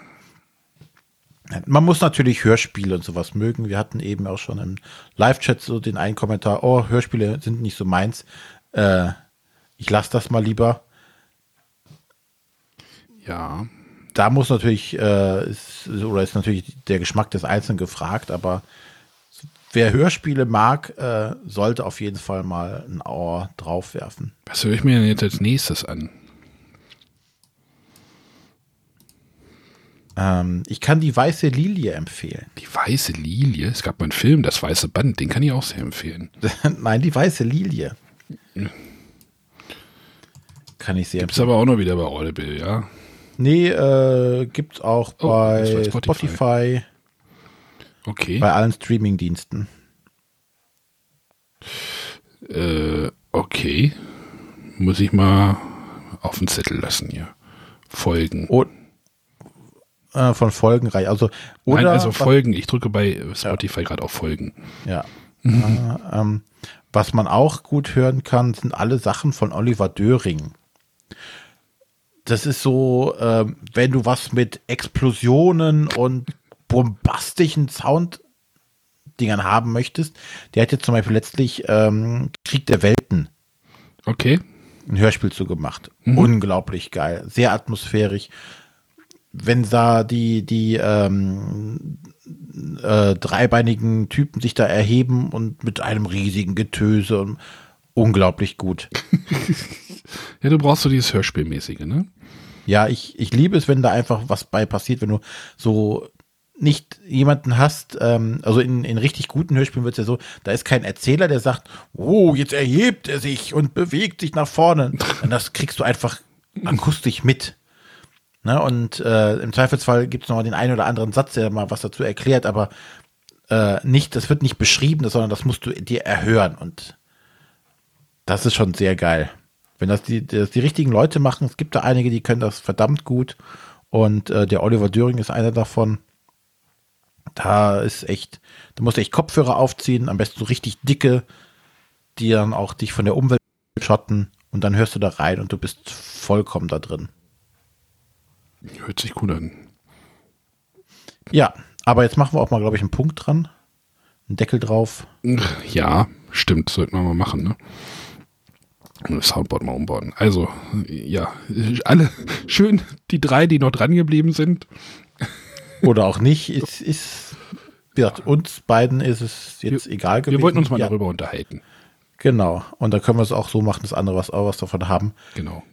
man muss natürlich Hörspiele und sowas mögen. Wir hatten eben auch schon im Live-Chat so den einen Kommentar, oh, Hörspiele sind nicht so meins. Äh, ich lasse das mal lieber. Ja. Da muss natürlich, äh, ist, oder ist natürlich der Geschmack des Einzelnen gefragt, aber wer Hörspiele mag, äh, sollte auf jeden Fall mal ein Ohr draufwerfen. Was höre ich mir denn jetzt als nächstes an? Ähm, ich kann die Weiße Lilie empfehlen. Die Weiße Lilie? Es gab mal einen Film, Das Weiße Band, den kann ich auch sehr empfehlen. Nein, die Weiße Lilie. Kann ich sehr Gibt's empfehlen. aber auch noch wieder bei Audible, ja? Nee, äh, gibt's auch oh, bei Spotify. Spotify. Okay. Bei allen Streaming-Diensten. Äh, okay. Muss ich mal auf den Zettel lassen hier. Folgen. Oh, äh, von Folgenreihe. Also, oder Nein, also Folgen. Ich drücke bei Spotify ja. gerade auf Folgen. Ja. äh, ähm, was man auch gut hören kann, sind alle Sachen von Oliver Döring. Das ist so, äh, wenn du was mit Explosionen und bombastischen Sounddingern haben möchtest. Der hat jetzt zum Beispiel letztlich ähm, Krieg der Welten. Okay. Ein Hörspiel zu gemacht. Mhm. Unglaublich geil. Sehr atmosphärisch wenn da die, die ähm, äh, dreibeinigen Typen sich da erheben und mit einem riesigen Getöse und unglaublich gut. ja, du brauchst so dieses Hörspielmäßige, ne? Ja, ich, ich liebe es, wenn da einfach was bei passiert, wenn du so nicht jemanden hast, ähm, also in, in richtig guten Hörspielen wird es ja so, da ist kein Erzähler, der sagt, oh, jetzt erhebt er sich und bewegt sich nach vorne. Und das kriegst du einfach akustisch mit. Ne? Und äh, im Zweifelsfall gibt es noch den einen oder anderen Satz, der mal was dazu erklärt, aber äh, nicht, das wird nicht beschrieben, sondern das musst du dir erhören. Und das ist schon sehr geil. Wenn das die, das die richtigen Leute machen, es gibt da einige, die können das verdammt gut. Und äh, der Oliver Döring ist einer davon. Da ist echt, du musst echt Kopfhörer aufziehen, am besten so richtig dicke, die dann auch dich von der Umwelt schotten und dann hörst du da rein und du bist vollkommen da drin. Hört sich gut an. Ja, aber jetzt machen wir auch mal, glaube ich, einen Punkt dran. Einen Deckel drauf. Ja, stimmt, sollten wir mal machen, ne? Das Soundboard mal umbauen. Also, ja, alle schön, die drei, die noch dran geblieben sind. Oder auch nicht. Es ist, wie gesagt, uns beiden ist es jetzt wir, egal gewesen. Wir wollten uns mal ja. darüber unterhalten. Genau. Und da können wir es auch so machen, dass andere was, auch was davon haben. Genau.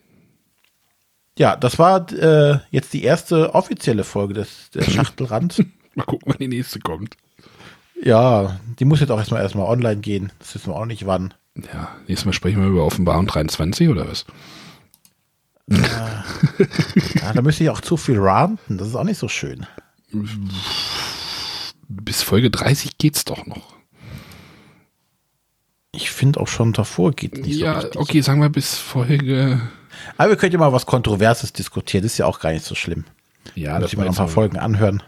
Ja, das war äh, jetzt die erste offizielle Folge des, des Schachtelrand. mal gucken, wann die nächste kommt. Ja, die muss jetzt auch erstmal erstmal online gehen. Das wissen wir auch nicht wann. Ja, nächstes Mal sprechen wir über Offenbarung 23 oder was? Ja, ja da müsste ich auch zu viel ranten. Das ist auch nicht so schön. Bis Folge 30 geht's doch noch. Ich finde auch schon davor geht nicht ja, so Ja, okay, sagen wir bis Folge aber wir können ja mal was Kontroverses diskutieren. Das ist ja auch gar nicht so schlimm. Ja, das ich mal noch ein paar Folgen anhören.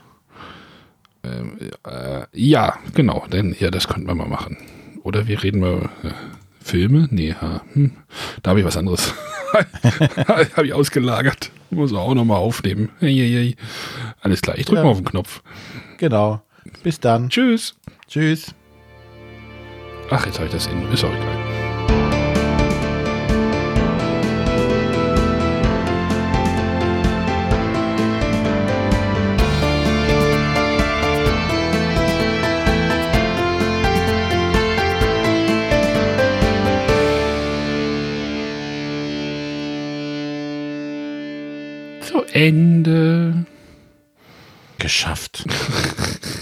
Ähm, äh, ja, genau. Denn ja, das könnten wir mal machen. Oder wir reden mal äh, Filme. Nee, hm, da habe ich was anderes. habe ich ausgelagert. Muss auch noch mal aufnehmen. Hey, hey, hey. Alles klar. Ich drücke ja. mal auf den Knopf. Genau. Bis dann. Tschüss. Tschüss. Ach, jetzt habe ich das in. Ist auch egal. Ende. Geschafft.